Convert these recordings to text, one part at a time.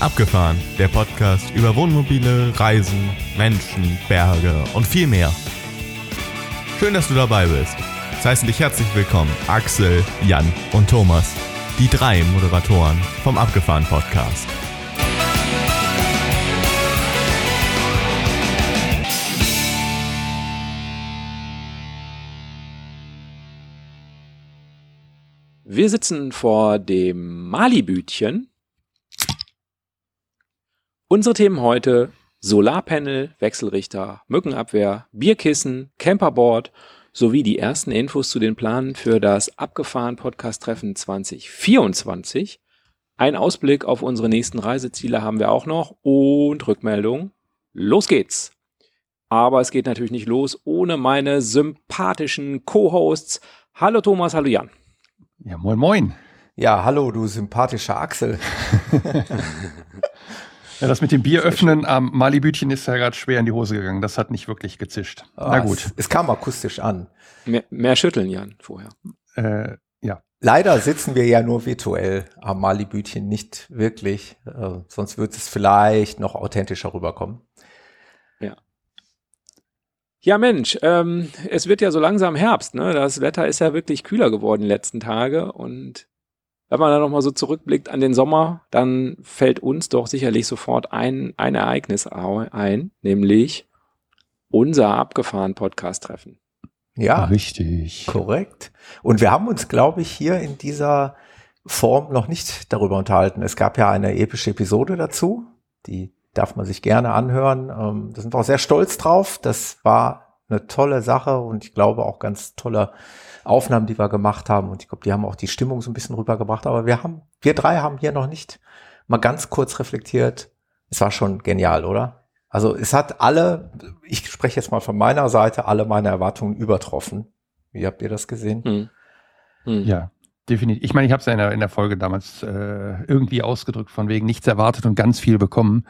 Abgefahren, der Podcast über Wohnmobile, Reisen, Menschen, Berge und viel mehr. Schön, dass du dabei bist. Es heißen dich herzlich willkommen Axel, Jan und Thomas, die drei Moderatoren vom Abgefahren Podcast. Wir sitzen vor dem Malibütchen. Unsere Themen heute Solarpanel, Wechselrichter, Mückenabwehr, Bierkissen, Camperboard sowie die ersten Infos zu den Planen für das abgefahren Podcast-Treffen 2024. Ein Ausblick auf unsere nächsten Reiseziele haben wir auch noch und Rückmeldung. Los geht's! Aber es geht natürlich nicht los ohne meine sympathischen Co-Hosts. Hallo Thomas, hallo Jan. Ja, moin, moin. Ja, hallo, du sympathischer Axel. ja, das mit dem Bier öffnen am Malibütchen ist ja gerade schwer in die Hose gegangen. Das hat nicht wirklich gezischt. Ah, Na gut. Es, es, kam akustisch an. Mehr, mehr schütteln, Jan, vorher. Äh, ja. Leider sitzen wir ja nur virtuell am Malibütchen, nicht wirklich. Äh, sonst wird es vielleicht noch authentischer rüberkommen. Ja, Mensch, ähm, es wird ja so langsam Herbst, ne? Das Wetter ist ja wirklich kühler geworden die letzten Tage und wenn man da nochmal so zurückblickt an den Sommer, dann fällt uns doch sicherlich sofort ein, ein Ereignis ein, nämlich unser abgefahren Podcast-Treffen. Ja, richtig. Korrekt. Und wir haben uns, glaube ich, hier in dieser Form noch nicht darüber unterhalten. Es gab ja eine epische Episode dazu, die darf man sich gerne anhören. Ähm, da sind wir auch sehr stolz drauf. Das war eine tolle Sache und ich glaube auch ganz tolle Aufnahmen, die wir gemacht haben. Und ich glaube, die haben auch die Stimmung so ein bisschen rübergebracht. Aber wir haben, wir drei haben hier noch nicht mal ganz kurz reflektiert. Es war schon genial, oder? Also es hat alle, ich spreche jetzt mal von meiner Seite, alle meine Erwartungen übertroffen. Wie habt ihr das gesehen? Hm. Hm. Ja, definitiv. Ich meine, ich habe es ja in der, in der Folge damals äh, irgendwie ausgedrückt, von wegen nichts erwartet und ganz viel bekommen.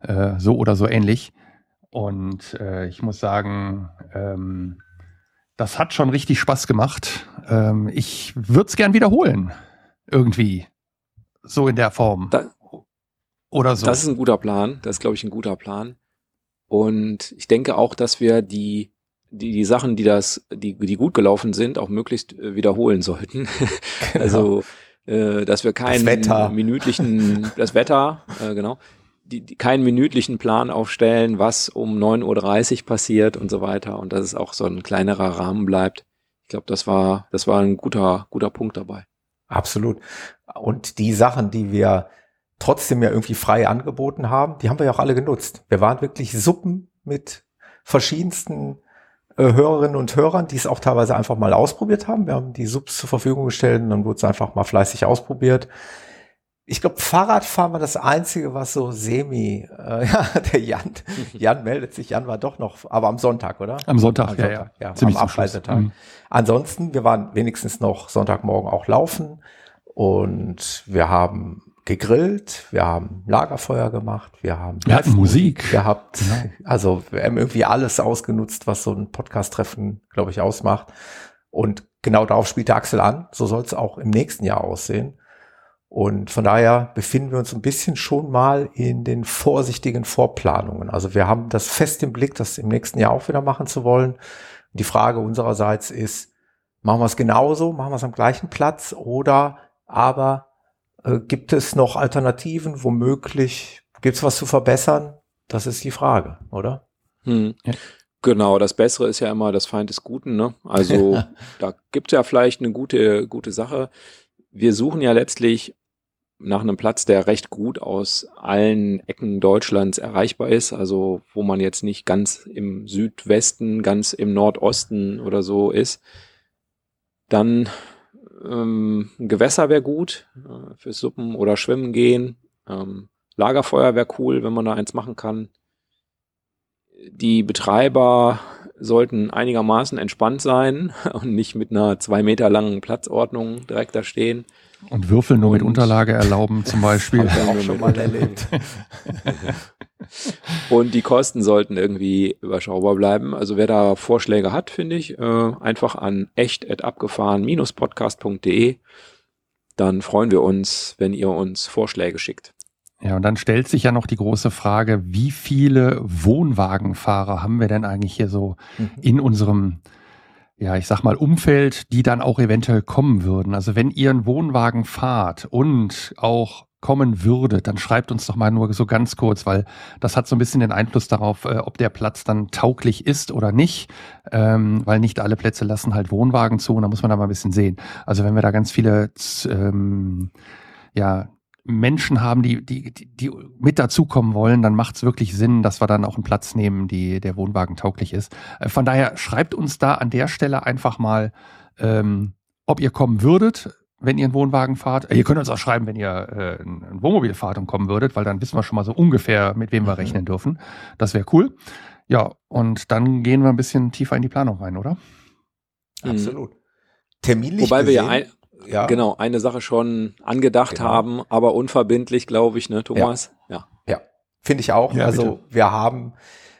Äh, so oder so ähnlich. Und äh, ich muss sagen, ähm, das hat schon richtig Spaß gemacht. Ähm, ich würde es gern wiederholen. Irgendwie. So in der Form. Da, oder so. Das ist ein guter Plan. Das ist, glaube ich, ein guter Plan. Und ich denke auch, dass wir die, die, die Sachen, die das, die, die gut gelaufen sind, auch möglichst äh, wiederholen sollten. Genau. also, äh, dass wir keinen minütlichen, das Wetter, äh, genau, die, die keinen minütlichen Plan aufstellen, was um 9.30 Uhr passiert und so weiter und dass es auch so ein kleinerer Rahmen bleibt. Ich glaube, das war, das war ein guter, guter Punkt dabei. Absolut. Und die Sachen, die wir trotzdem ja irgendwie frei angeboten haben, die haben wir ja auch alle genutzt. Wir waren wirklich Suppen mit verschiedensten äh, Hörerinnen und Hörern, die es auch teilweise einfach mal ausprobiert haben. Wir haben die Subs zur Verfügung gestellt und dann wurde es einfach mal fleißig ausprobiert ich glaube, Fahrradfahren war das Einzige, was so semi, äh, ja, der Jan, Jan meldet sich, Jan war doch noch, aber am Sonntag, oder? Am Sonntag, am Sonntag ja, ja. Ziemlich am Abreisetag. Mhm. Ansonsten, wir waren wenigstens noch Sonntagmorgen auch laufen und wir haben gegrillt, wir haben Lagerfeuer gemacht, wir haben wir hatten Musik gehabt, genau. also wir haben irgendwie alles ausgenutzt, was so ein Podcast-Treffen, glaube ich, ausmacht. Und genau darauf spielt der Axel an. So soll es auch im nächsten Jahr aussehen. Und von daher befinden wir uns ein bisschen schon mal in den vorsichtigen Vorplanungen. Also wir haben das fest im Blick, das im nächsten Jahr auch wieder machen zu wollen. Die Frage unsererseits ist, machen wir es genauso, machen wir es am gleichen Platz oder aber äh, gibt es noch Alternativen, womöglich gibt es was zu verbessern? Das ist die Frage, oder? Hm. Ja. Genau, das Bessere ist ja immer das Feind des Guten. Ne? Also da gibt es ja vielleicht eine gute, gute Sache. Wir suchen ja letztlich nach einem Platz, der recht gut aus allen Ecken Deutschlands erreichbar ist, also wo man jetzt nicht ganz im Südwesten, ganz im Nordosten oder so ist, dann ähm, ein Gewässer wäre gut äh, fürs Suppen oder Schwimmen gehen. Ähm, Lagerfeuer wäre cool, wenn man da eins machen kann. Die Betreiber sollten einigermaßen entspannt sein und nicht mit einer zwei Meter langen Platzordnung direkt da stehen. Und Würfel nur und mit Unterlage erlauben zum Beispiel. Hab auch schon mal erlebt. und die Kosten sollten irgendwie überschaubar bleiben. Also wer da Vorschläge hat, finde ich, äh, einfach an echt.abgefahren-podcast.de. Dann freuen wir uns, wenn ihr uns Vorschläge schickt. Ja, und dann stellt sich ja noch die große Frage, wie viele Wohnwagenfahrer haben wir denn eigentlich hier so mhm. in unserem, ja, ich sag mal, Umfeld, die dann auch eventuell kommen würden? Also wenn ihr einen Wohnwagen fahrt und auch kommen würde, dann schreibt uns doch mal nur so ganz kurz, weil das hat so ein bisschen den Einfluss darauf, äh, ob der Platz dann tauglich ist oder nicht, ähm, weil nicht alle Plätze lassen halt Wohnwagen zu und da muss man da mal ein bisschen sehen. Also wenn wir da ganz viele ähm, ja, Menschen haben, die, die, die mit dazukommen wollen, dann macht es wirklich Sinn, dass wir dann auch einen Platz nehmen, die der Wohnwagen tauglich ist. Äh, von daher schreibt uns da an der Stelle einfach mal, ähm, ob ihr kommen würdet wenn ihr einen Wohnwagen fahrt. Ihr könnt uns auch schreiben, wenn ihr äh, ein Wohnmobil fahrt und kommen würdet, weil dann wissen wir schon mal so ungefähr, mit wem wir mhm. rechnen dürfen. Das wäre cool. Ja, und dann gehen wir ein bisschen tiefer in die Planung rein, oder? Mhm. Absolut. Terminlich Wobei gesehen, wir ja, ein, ja, genau eine Sache schon angedacht genau. haben, aber unverbindlich, glaube ich, ne, Thomas? Ja, ja, ja. finde ich auch. Ja, also bitte. wir haben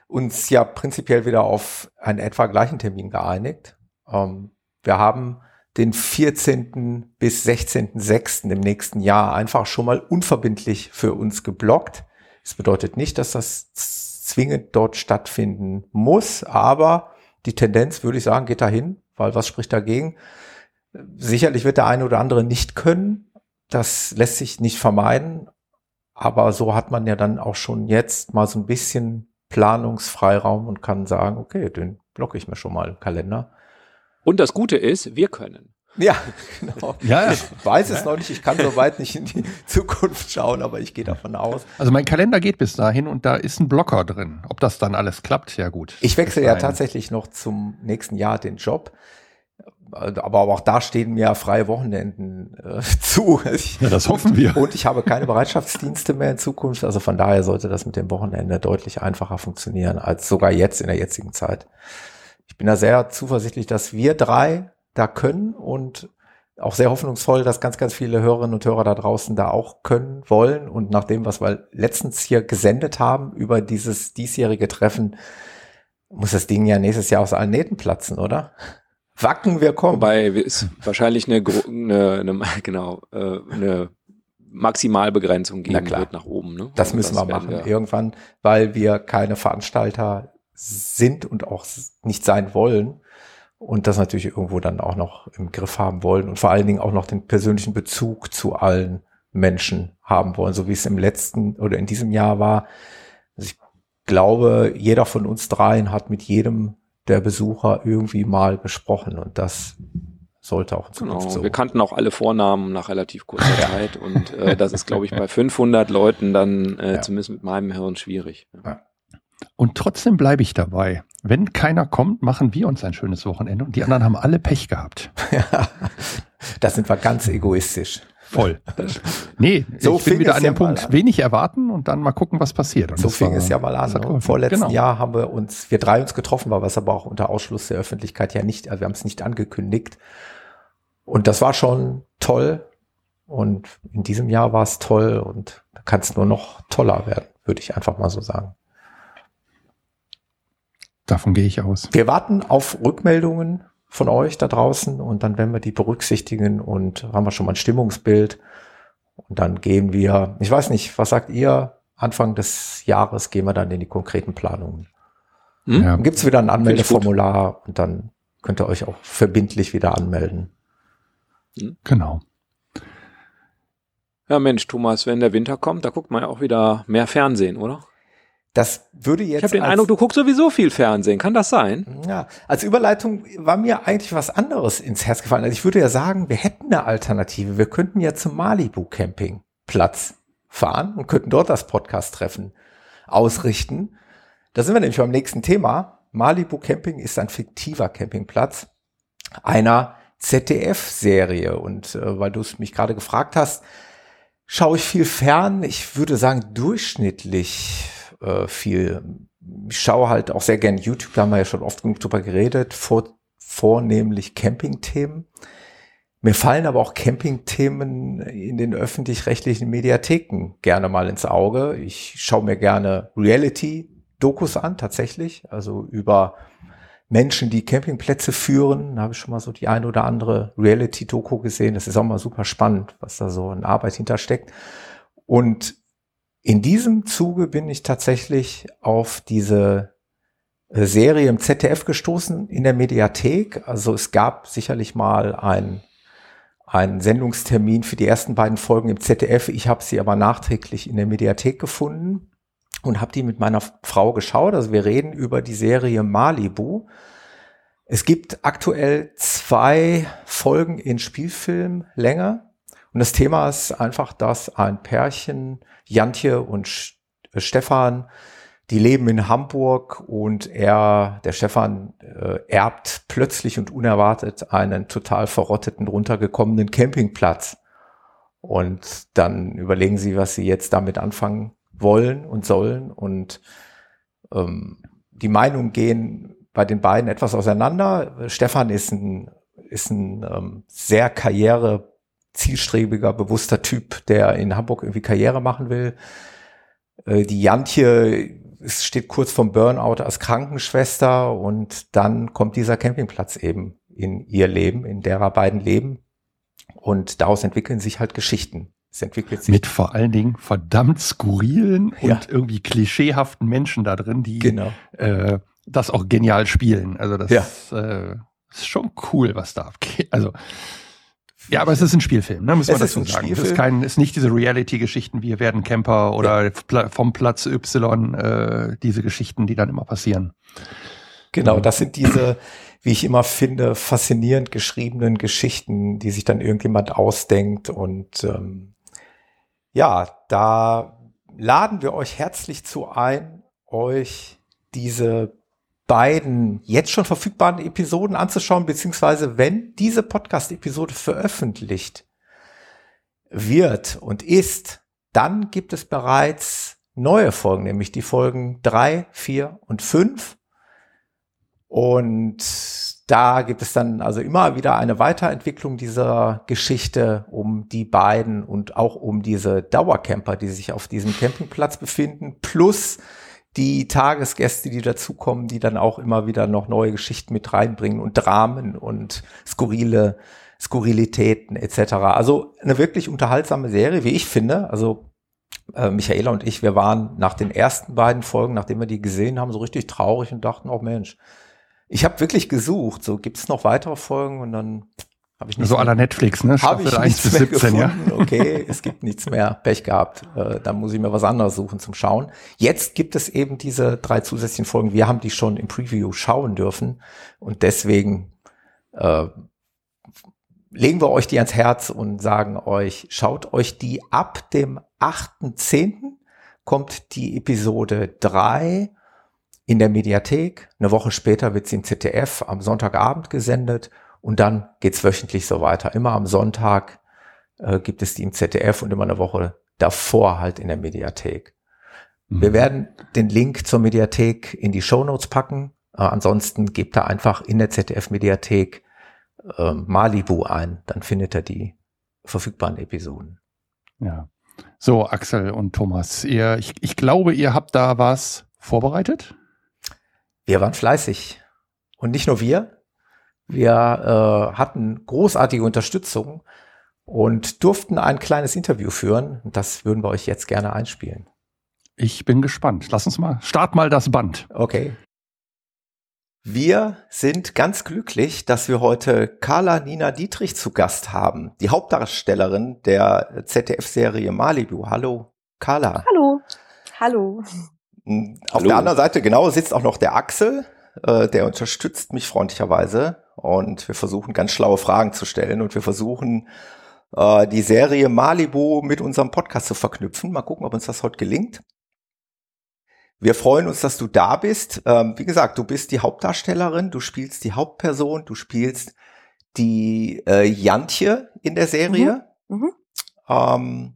uns ja prinzipiell wieder auf einen etwa gleichen Termin geeinigt. Ähm, wir haben den 14. bis 16.06. im nächsten Jahr einfach schon mal unverbindlich für uns geblockt. Das bedeutet nicht, dass das zwingend dort stattfinden muss, aber die Tendenz, würde ich sagen, geht dahin, weil was spricht dagegen? Sicherlich wird der eine oder andere nicht können. Das lässt sich nicht vermeiden. Aber so hat man ja dann auch schon jetzt mal so ein bisschen Planungsfreiraum und kann sagen, okay, den blocke ich mir schon mal im Kalender. Und das Gute ist, wir können. Ja, genau. Ja, ja. Ich weiß es ja. noch nicht, ich kann so weit nicht in die Zukunft schauen, aber ich gehe davon aus. Also mein Kalender geht bis dahin und da ist ein Blocker drin. Ob das dann alles klappt, ja gut. Ich wechsle ja tatsächlich noch zum nächsten Jahr den Job. Aber auch da stehen mir freie Wochenenden äh, zu. Ja, das hoffen wir. Und ich habe keine Bereitschaftsdienste mehr in Zukunft. Also von daher sollte das mit dem Wochenende deutlich einfacher funktionieren als sogar jetzt in der jetzigen Zeit ich bin da sehr zuversichtlich, dass wir drei da können und auch sehr hoffnungsvoll, dass ganz, ganz viele Hörerinnen und Hörer da draußen da auch können, wollen. Und nach dem, was wir letztens hier gesendet haben über dieses diesjährige Treffen, muss das Ding ja nächstes Jahr aus allen Nähten platzen, oder? Wacken wir kommen. Wobei es wahrscheinlich eine, eine, eine genau, äh, eine Maximalbegrenzung geben wird nach oben. Ne? Das also müssen das wir machen wir irgendwann, weil wir keine Veranstalter sind und auch nicht sein wollen und das natürlich irgendwo dann auch noch im Griff haben wollen und vor allen Dingen auch noch den persönlichen Bezug zu allen Menschen haben wollen, so wie es im letzten oder in diesem Jahr war. Also ich glaube, jeder von uns dreien hat mit jedem der Besucher irgendwie mal gesprochen und das sollte auch in Zukunft genau. so. Wir kannten auch alle Vornamen nach relativ kurzer Zeit und äh, das ist, glaube ich, bei 500 Leuten dann äh, ja. zumindest mit meinem Hirn schwierig. Ja. Und trotzdem bleibe ich dabei. Wenn keiner kommt, machen wir uns ein schönes Wochenende und die anderen haben alle Pech gehabt. Ja, da sind wir ganz egoistisch. Voll. Nee, so ich bin wieder an dem ja Punkt, an. wenig erwarten und dann mal gucken, was passiert. Und so fing war, es ja mal an. Ne? Vorletzten genau. Jahr haben wir uns, wir drei uns getroffen, war was aber auch unter Ausschluss der Öffentlichkeit ja nicht, also wir haben es nicht angekündigt. Und das war schon toll. Und in diesem Jahr war es toll und da kann es nur noch toller werden, würde ich einfach mal so sagen. Davon gehe ich aus. Wir warten auf Rückmeldungen von euch da draußen und dann werden wir die berücksichtigen und haben wir schon mal ein Stimmungsbild. Und dann gehen wir, ich weiß nicht, was sagt ihr? Anfang des Jahres gehen wir dann in die konkreten Planungen. Hm? Ja. Dann gibt's wieder ein Anmeldeformular und dann könnt ihr euch auch verbindlich wieder anmelden. Hm? Genau. Ja, Mensch, Thomas, wenn der Winter kommt, da guckt man ja auch wieder mehr Fernsehen, oder? Das würde jetzt. Ich habe den Eindruck, du guckst sowieso viel Fernsehen. Kann das sein? Ja, als Überleitung war mir eigentlich was anderes ins Herz gefallen. Also ich würde ja sagen, wir hätten eine Alternative. Wir könnten ja zum Malibu Campingplatz fahren und könnten dort das Podcast-Treffen ausrichten. Da sind wir nämlich beim nächsten Thema. Malibu Camping ist ein fiktiver Campingplatz einer ZDF-Serie. Und äh, weil du es mich gerade gefragt hast, schaue ich viel fern. Ich würde sagen, durchschnittlich äh, viel. Ich schaue halt auch sehr gern YouTube, da haben wir ja schon oft genug drüber geredet, vor, vornehmlich Camping-Themen. Mir fallen aber auch Camping-Themen in den öffentlich-rechtlichen Mediatheken gerne mal ins Auge. Ich schaue mir gerne Reality-Dokus an, tatsächlich. Also über Menschen, die Campingplätze führen. Da habe ich schon mal so die eine oder andere Reality-Doku gesehen. Das ist auch mal super spannend, was da so in Arbeit hintersteckt. Und in diesem Zuge bin ich tatsächlich auf diese äh, Serie im ZDF gestoßen in der Mediathek. Also es gab sicherlich mal ein einen Sendungstermin für die ersten beiden Folgen im ZDF. Ich habe sie aber nachträglich in der Mediathek gefunden und habe die mit meiner Frau geschaut. Also wir reden über die Serie Malibu. Es gibt aktuell zwei Folgen in Spielfilmlänge. Und das Thema ist einfach, dass ein Pärchen, Jantje und Stefan, die leben in Hamburg und er, der Stefan, äh, erbt plötzlich und unerwartet einen total verrotteten, runtergekommenen Campingplatz. Und dann überlegen sie, was sie jetzt damit anfangen wollen und sollen. Und ähm, die Meinungen gehen bei den beiden etwas auseinander. Stefan ist ein, ist ein ähm, sehr karriere zielstrebiger, bewusster Typ, der in Hamburg irgendwie Karriere machen will. Äh, die Jantje es steht kurz vom Burnout als Krankenschwester und dann kommt dieser Campingplatz eben in ihr Leben, in derer beiden Leben. Und daraus entwickeln sich halt Geschichten. Es entwickelt sich mit vor allen Dingen verdammt skurrilen ja. und irgendwie klischeehaften Menschen da drin, die genau. äh, das auch genial spielen. Also das ja. äh, ist schon cool, was da abgeht. Also ja, aber es ist ein Spielfilm, ne? muss man dazu sagen. Es ist, kein, ist nicht diese Reality-Geschichten, wir werden Camper oder ja. vom Platz Y, äh, diese Geschichten, die dann immer passieren. Genau, das sind diese, wie ich immer finde, faszinierend geschriebenen Geschichten, die sich dann irgendjemand ausdenkt. Und ähm, ja, da laden wir euch herzlich zu ein, euch diese beiden jetzt schon verfügbaren Episoden anzuschauen, beziehungsweise wenn diese Podcast-Episode veröffentlicht wird und ist, dann gibt es bereits neue Folgen, nämlich die Folgen drei, vier und fünf. Und da gibt es dann also immer wieder eine Weiterentwicklung dieser Geschichte um die beiden und auch um diese Dauercamper, die sich auf diesem Campingplatz befinden, plus die Tagesgäste, die dazukommen, die dann auch immer wieder noch neue Geschichten mit reinbringen und Dramen und skurrile Skurrilitäten etc. Also eine wirklich unterhaltsame Serie, wie ich finde. Also äh, Michaela und ich, wir waren nach den ersten beiden Folgen, nachdem wir die gesehen haben, so richtig traurig und dachten, oh Mensch, ich habe wirklich gesucht, so gibt es noch weitere Folgen und dann hab ich nicht so aller Netflix, ne? Habe ich 1 bis 17, ja. Okay, es gibt nichts mehr. Pech gehabt. Äh, da muss ich mir was anderes suchen zum Schauen. Jetzt gibt es eben diese drei zusätzlichen Folgen. Wir haben die schon im Preview schauen dürfen und deswegen äh, legen wir euch die ans Herz und sagen euch, schaut euch die ab dem 8.10. kommt die Episode 3 in der Mediathek. Eine Woche später wird sie im ZDF am Sonntagabend gesendet und dann geht's wöchentlich so weiter. Immer am Sonntag äh, gibt es die im ZDF und immer eine Woche davor halt in der Mediathek. Mhm. Wir werden den Link zur Mediathek in die Show Notes packen. Äh, ansonsten gebt da einfach in der ZDF-Mediathek äh, Malibu ein. Dann findet er die verfügbaren Episoden. Ja. So, Axel und Thomas, ihr, ich, ich glaube, ihr habt da was vorbereitet. Wir waren fleißig. Und nicht nur wir, wir äh, hatten großartige Unterstützung und durften ein kleines Interview führen. Das würden wir euch jetzt gerne einspielen. Ich bin gespannt. Lass uns mal, start mal das Band. Okay. Wir sind ganz glücklich, dass wir heute Carla Nina Dietrich zu Gast haben, die Hauptdarstellerin der ZDF-Serie Malibu. Hallo, Carla. Hallo. Hallo. Auf Hallo. der anderen Seite genau sitzt auch noch der Axel, äh, der unterstützt mich freundlicherweise und wir versuchen ganz schlaue Fragen zu stellen und wir versuchen äh, die Serie Malibu mit unserem Podcast zu verknüpfen. Mal gucken, ob uns das heute gelingt. Wir freuen uns, dass du da bist. Ähm, wie gesagt, du bist die Hauptdarstellerin, du spielst die Hauptperson, du spielst die äh, Jantje in der Serie. Mhm. Mhm. Ähm,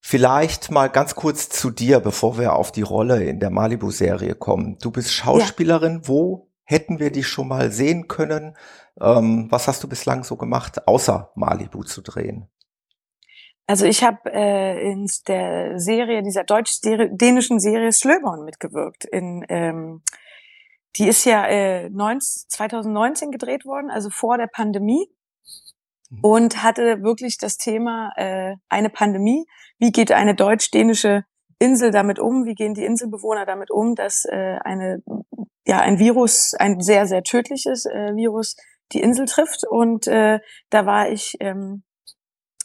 vielleicht mal ganz kurz zu dir, bevor wir auf die Rolle in der Malibu-Serie kommen. Du bist Schauspielerin. Ja. Wo hätten wir dich schon mal sehen können? Ähm, was hast du bislang so gemacht, außer Malibu zu drehen? Also ich habe äh, in der Serie, dieser deutsch-dänischen Serie Slöborn mitgewirkt. In, ähm, die ist ja äh, 19, 2019 gedreht worden, also vor der Pandemie. Mhm. Und hatte wirklich das Thema äh, eine Pandemie. Wie geht eine deutsch-dänische Insel damit um? Wie gehen die Inselbewohner damit um, dass äh, eine ja ein Virus, ein sehr sehr tödliches äh, Virus die Insel trifft? Und äh, da war ich ähm,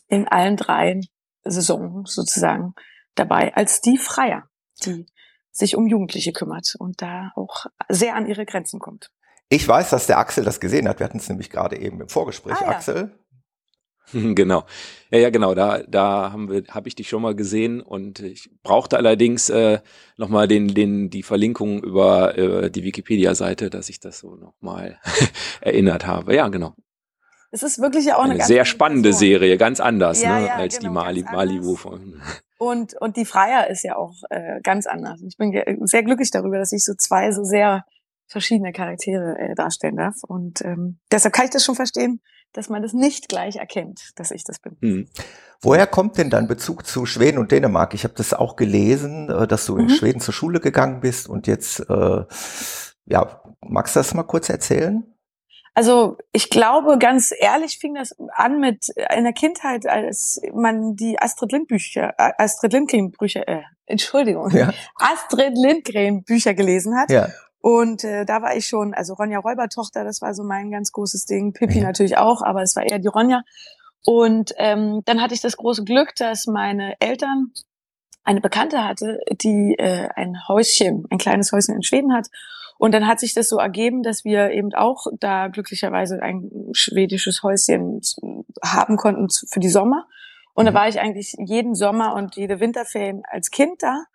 in allen drei Saisons sozusagen dabei als die Freier, die sich um Jugendliche kümmert und da auch sehr an ihre Grenzen kommt. Ich weiß, dass der Axel das gesehen hat. Wir hatten es nämlich gerade eben im Vorgespräch. Ah, ja. Axel, Genau. Ja, ja, genau. Da, da haben wir, habe ich dich schon mal gesehen und ich brauchte allerdings äh, nochmal den, den, die Verlinkung über äh, die Wikipedia-Seite, dass ich das so nochmal erinnert habe. Ja, genau. Es ist wirklich ja auch eine, eine sehr spannende Person. Serie, ganz anders ja, ne, ja, als genau, die Mali Malibu von. Und und die Freier ist ja auch äh, ganz anders. Ich bin sehr glücklich darüber, dass ich so zwei so sehr verschiedene Charaktere äh, darstellen darf und ähm, deshalb kann ich das schon verstehen, dass man das nicht gleich erkennt, dass ich das bin. Hm. Woher kommt denn dein Bezug zu Schweden und Dänemark? Ich habe das auch gelesen, äh, dass du mhm. in Schweden zur Schule gegangen bist und jetzt, äh, ja, magst du das mal kurz erzählen? Also ich glaube, ganz ehrlich fing das an mit in der Kindheit, als man die Astrid Lindgren Bücher, äh, Astrid Lindgren Bücher, äh, Entschuldigung, ja. Astrid Lindgren Bücher gelesen hat. Ja. Und äh, da war ich schon, also Ronja Räubertochter, das war so mein ganz großes Ding. Pippi ja. natürlich auch, aber es war eher die Ronja. Und ähm, dann hatte ich das große Glück, dass meine Eltern eine Bekannte hatte, die äh, ein Häuschen, ein kleines Häuschen in Schweden hat. Und dann hat sich das so ergeben, dass wir eben auch da glücklicherweise ein schwedisches Häuschen haben konnten für die Sommer. Und da mhm. war ich eigentlich jeden Sommer und jede Winterferien als Kind da.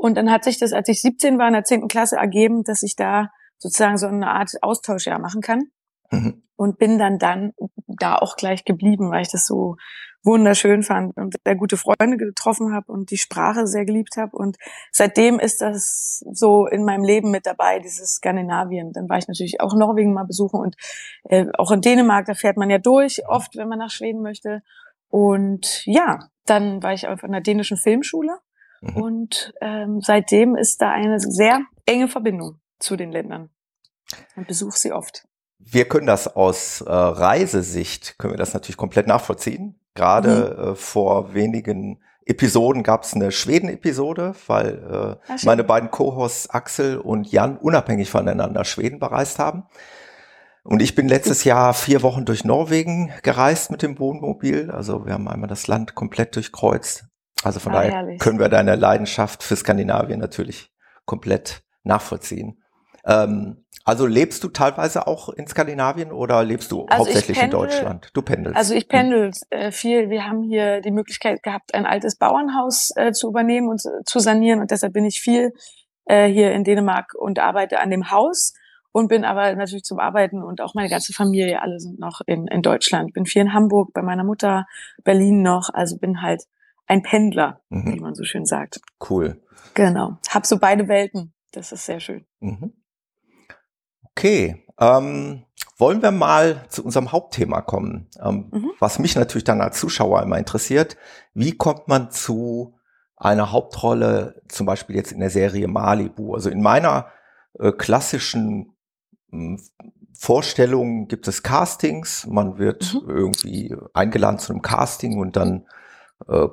Und dann hat sich das, als ich 17 war, in der 10. Klasse ergeben, dass ich da sozusagen so eine Art Austauschjahr machen kann. Mhm. Und bin dann dann da auch gleich geblieben, weil ich das so wunderschön fand und sehr gute Freunde getroffen habe und die Sprache sehr geliebt habe. Und seitdem ist das so in meinem Leben mit dabei, dieses Skandinavien. Dann war ich natürlich auch Norwegen mal besuchen und äh, auch in Dänemark, da fährt man ja durch, oft, wenn man nach Schweden möchte. Und ja, dann war ich auf einer dänischen Filmschule Mhm. Und ähm, seitdem ist da eine sehr enge Verbindung zu den Ländern. Und besuche sie oft. Wir können das aus äh, Reisesicht, können wir das natürlich komplett nachvollziehen. Gerade mhm. äh, vor wenigen Episoden gab es eine Schweden-Episode, weil äh, Ach, meine beiden Co-Hosts Axel und Jan unabhängig voneinander Schweden bereist haben. Und ich bin letztes Jahr vier Wochen durch Norwegen gereist mit dem Wohnmobil. Also wir haben einmal das Land komplett durchkreuzt. Also von ah, daher herrlich. können wir deine Leidenschaft für Skandinavien natürlich komplett nachvollziehen. Ähm, also lebst du teilweise auch in Skandinavien oder lebst du also hauptsächlich pendel, in Deutschland? Du pendelst. Also ich pendel äh, viel. Wir haben hier die Möglichkeit gehabt, ein altes Bauernhaus äh, zu übernehmen und äh, zu sanieren und deshalb bin ich viel äh, hier in Dänemark und arbeite an dem Haus und bin aber natürlich zum Arbeiten und auch meine ganze Familie, alle sind noch in, in Deutschland. Bin viel in Hamburg, bei meiner Mutter, Berlin noch, also bin halt ein Pendler, mhm. wie man so schön sagt. Cool. Genau. Hab so beide Welten. Das ist sehr schön. Mhm. Okay. Ähm, wollen wir mal zu unserem Hauptthema kommen? Ähm, mhm. Was mich natürlich dann als Zuschauer immer interessiert, wie kommt man zu einer Hauptrolle, zum Beispiel jetzt in der Serie Malibu? Also in meiner äh, klassischen äh, Vorstellung gibt es Castings, man wird mhm. irgendwie eingeladen zu einem Casting und dann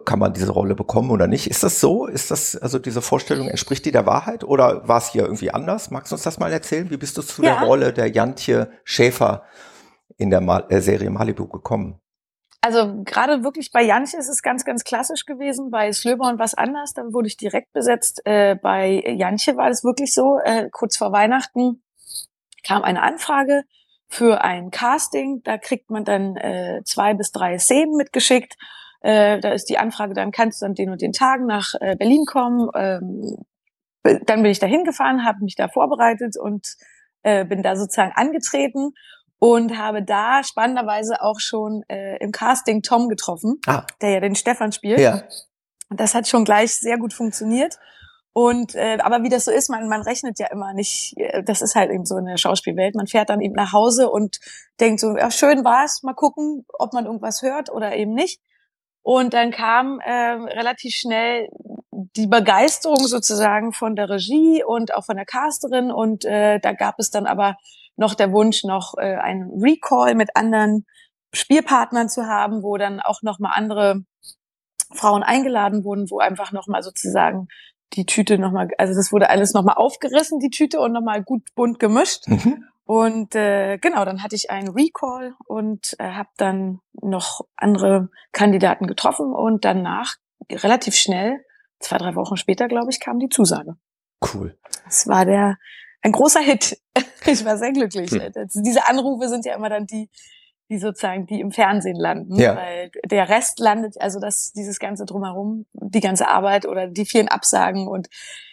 kann man diese Rolle bekommen oder nicht. Ist das so? Ist das, also diese Vorstellung, entspricht die der Wahrheit oder war es hier irgendwie anders? Magst du uns das mal erzählen? Wie bist du zu ja. der Rolle der Jantje Schäfer in der Mal äh, Serie Malibu gekommen? Also gerade wirklich bei Jantje ist es ganz, ganz klassisch gewesen. Bei Slöborn was anders, dann wurde ich direkt besetzt. Äh, bei Jantje war es wirklich so, äh, kurz vor Weihnachten kam eine Anfrage für ein Casting. Da kriegt man dann äh, zwei bis drei Szenen mitgeschickt äh, da ist die Anfrage, dann kannst du an den und den Tagen nach äh, Berlin kommen. Ähm, dann bin ich da hingefahren, habe mich da vorbereitet und äh, bin da sozusagen angetreten und habe da spannenderweise auch schon äh, im Casting Tom getroffen, ah. der ja den Stefan spielt. Ja. Und das hat schon gleich sehr gut funktioniert. Und äh, aber wie das so ist, man, man rechnet ja immer nicht, äh, das ist halt eben so in der Schauspielwelt. Man fährt dann eben nach Hause und denkt so, ja, schön war's, mal gucken, ob man irgendwas hört oder eben nicht. Und dann kam äh, relativ schnell die Begeisterung sozusagen von der Regie und auch von der Casterin. Und äh, da gab es dann aber noch der Wunsch, noch äh, einen Recall mit anderen Spielpartnern zu haben, wo dann auch noch mal andere Frauen eingeladen wurden, wo einfach noch mal sozusagen die Tüte nochmal, also das wurde alles nochmal aufgerissen, die Tüte, und nochmal gut bunt gemischt. Mhm. Und äh, genau, dann hatte ich einen Recall und äh, habe dann noch andere Kandidaten getroffen und danach relativ schnell, zwei, drei Wochen später, glaube ich, kam die Zusage. Cool. Das war der ein großer Hit. Ich war sehr glücklich. Hm. Diese Anrufe sind ja immer dann die, die sozusagen die im Fernsehen landen, ja. weil der Rest landet, also das dieses ganze drumherum, die ganze Arbeit oder die vielen Absagen und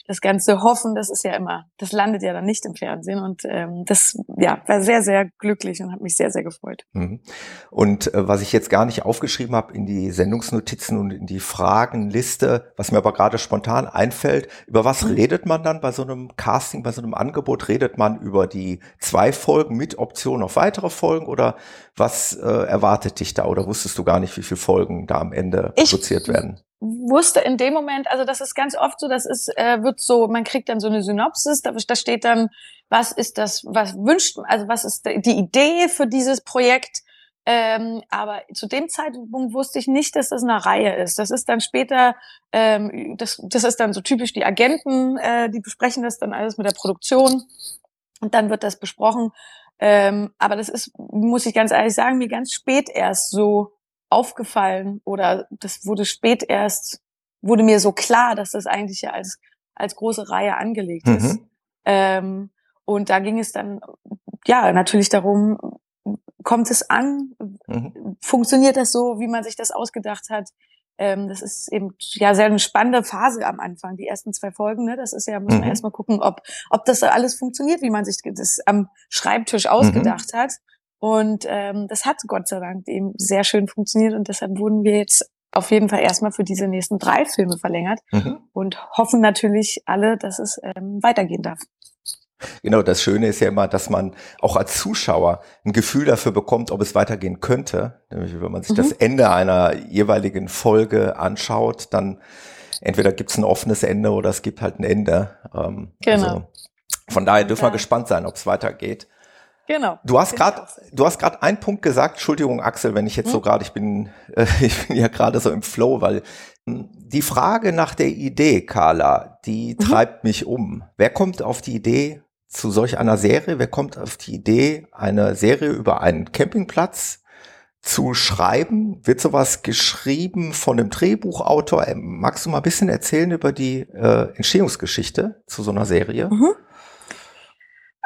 das ganze Hoffen, das ist ja immer, das landet ja dann nicht im Fernsehen und ähm, das ja war sehr sehr glücklich und hat mich sehr sehr gefreut. Mhm. Und äh, was ich jetzt gar nicht aufgeschrieben habe in die Sendungsnotizen und in die Fragenliste, was mir aber gerade spontan einfällt, über was mhm. redet man dann bei so einem Casting, bei so einem Angebot? Redet man über die zwei Folgen mit Option auf weitere Folgen oder was äh, erwartet dich da oder wusstest du gar nicht, wie viele Folgen da am Ende ich, produziert werden? Wusste in dem Moment, also das ist ganz oft so, das ist, äh, wird so, man kriegt dann so eine Synopsis, da, da steht dann, was ist das, was wünscht, also was ist die Idee für dieses Projekt, ähm, aber zu dem Zeitpunkt wusste ich nicht, dass das eine Reihe ist. Das ist dann später, ähm, das, das ist dann so typisch die Agenten, äh, die besprechen das dann alles mit der Produktion und dann wird das besprochen. Ähm, aber das ist, muss ich ganz ehrlich sagen, mir ganz spät erst so aufgefallen oder das wurde spät erst, wurde mir so klar, dass das eigentlich ja als, als große Reihe angelegt mhm. ist. Ähm, und da ging es dann, ja, natürlich darum, kommt es an? Mhm. Funktioniert das so, wie man sich das ausgedacht hat? Ähm, das ist eben ja sehr eine spannende Phase am Anfang, die ersten zwei Folgen. Ne? Das ist ja, muss man mhm. erstmal gucken, ob, ob das alles funktioniert, wie man sich das am Schreibtisch ausgedacht mhm. hat. Und ähm, das hat Gott sei Dank eben sehr schön funktioniert und deshalb wurden wir jetzt auf jeden Fall erstmal für diese nächsten drei Filme verlängert mhm. und hoffen natürlich alle, dass es ähm, weitergehen darf. Genau, das Schöne ist ja immer, dass man auch als Zuschauer ein Gefühl dafür bekommt, ob es weitergehen könnte. Nämlich, wenn man sich mhm. das Ende einer jeweiligen Folge anschaut, dann entweder gibt es ein offenes Ende oder es gibt halt ein Ende. Ähm, genau. Also von daher dürfen ja. wir gespannt sein, ob es weitergeht. Genau. Du hast gerade, du hast gerade einen Punkt gesagt. Entschuldigung, Axel, wenn ich jetzt hm? so gerade, ich bin, äh, ich bin ja gerade so im Flow, weil hm, die Frage nach der Idee, Carla, die mhm. treibt mich um. Wer kommt auf die Idee zu solch einer Serie? Wer kommt auf die Idee, eine Serie über einen Campingplatz zu schreiben? Wird sowas geschrieben von einem Drehbuchautor? Ähm, magst du mal ein bisschen erzählen über die äh, Entstehungsgeschichte zu so einer Serie? Mhm.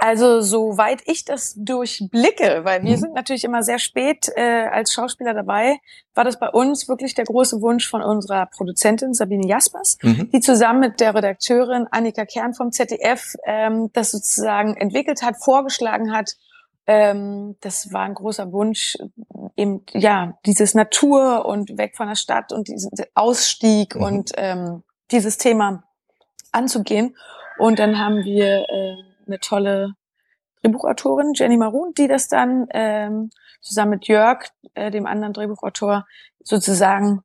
Also soweit ich das durchblicke, weil wir mhm. sind natürlich immer sehr spät äh, als Schauspieler dabei, war das bei uns wirklich der große Wunsch von unserer Produzentin Sabine Jaspers, mhm. die zusammen mit der Redakteurin Annika Kern vom ZDF ähm, das sozusagen entwickelt hat, vorgeschlagen hat. Ähm, das war ein großer Wunsch, eben ja dieses Natur und weg von der Stadt und diesen Ausstieg mhm. und ähm, dieses Thema anzugehen. Und dann haben wir äh, eine tolle Drehbuchautorin, Jenny Maroon, die das dann ähm, zusammen mit Jörg, äh, dem anderen Drehbuchautor, sozusagen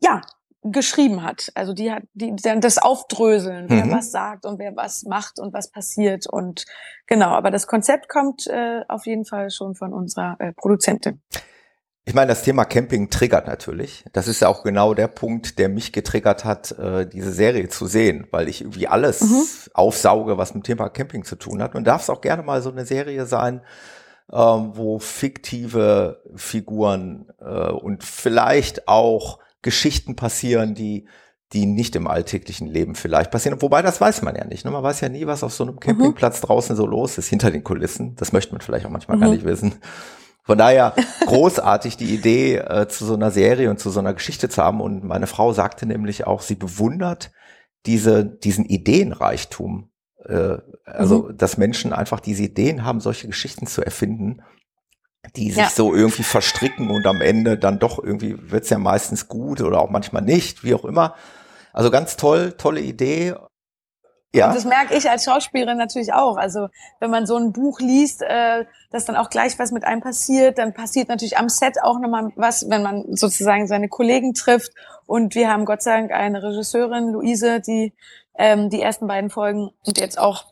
ja geschrieben hat. Also die hat die dann das Aufdröseln, wer mhm. was sagt und wer was macht und was passiert und genau. Aber das Konzept kommt äh, auf jeden Fall schon von unserer äh, Produzentin. Ich meine, das Thema Camping triggert natürlich. Das ist ja auch genau der Punkt, der mich getriggert hat, äh, diese Serie zu sehen, weil ich irgendwie alles mhm. aufsauge, was mit dem Thema Camping zu tun hat. Und darf es auch gerne mal so eine Serie sein, ähm, wo fiktive Figuren äh, und vielleicht auch Geschichten passieren, die die nicht im alltäglichen Leben vielleicht passieren. Wobei, das weiß man ja nicht. Ne? Man weiß ja nie, was auf so einem mhm. Campingplatz mhm. draußen so los ist, hinter den Kulissen. Das möchte man vielleicht auch manchmal mhm. gar nicht wissen. Von daher großartig die Idee, äh, zu so einer Serie und zu so einer Geschichte zu haben. Und meine Frau sagte nämlich auch, sie bewundert diese, diesen Ideenreichtum. Äh, also, mhm. dass Menschen einfach diese Ideen haben, solche Geschichten zu erfinden, die sich ja. so irgendwie verstricken und am Ende dann doch irgendwie wird's ja meistens gut oder auch manchmal nicht, wie auch immer. Also ganz toll, tolle Idee. Ja. Und das merke ich als Schauspielerin natürlich auch. Also wenn man so ein Buch liest, äh, dass dann auch gleich was mit einem passiert, dann passiert natürlich am Set auch nochmal was, wenn man sozusagen seine Kollegen trifft. Und wir haben Gott sei Dank eine Regisseurin, Luise, die ähm, die ersten beiden Folgen und jetzt auch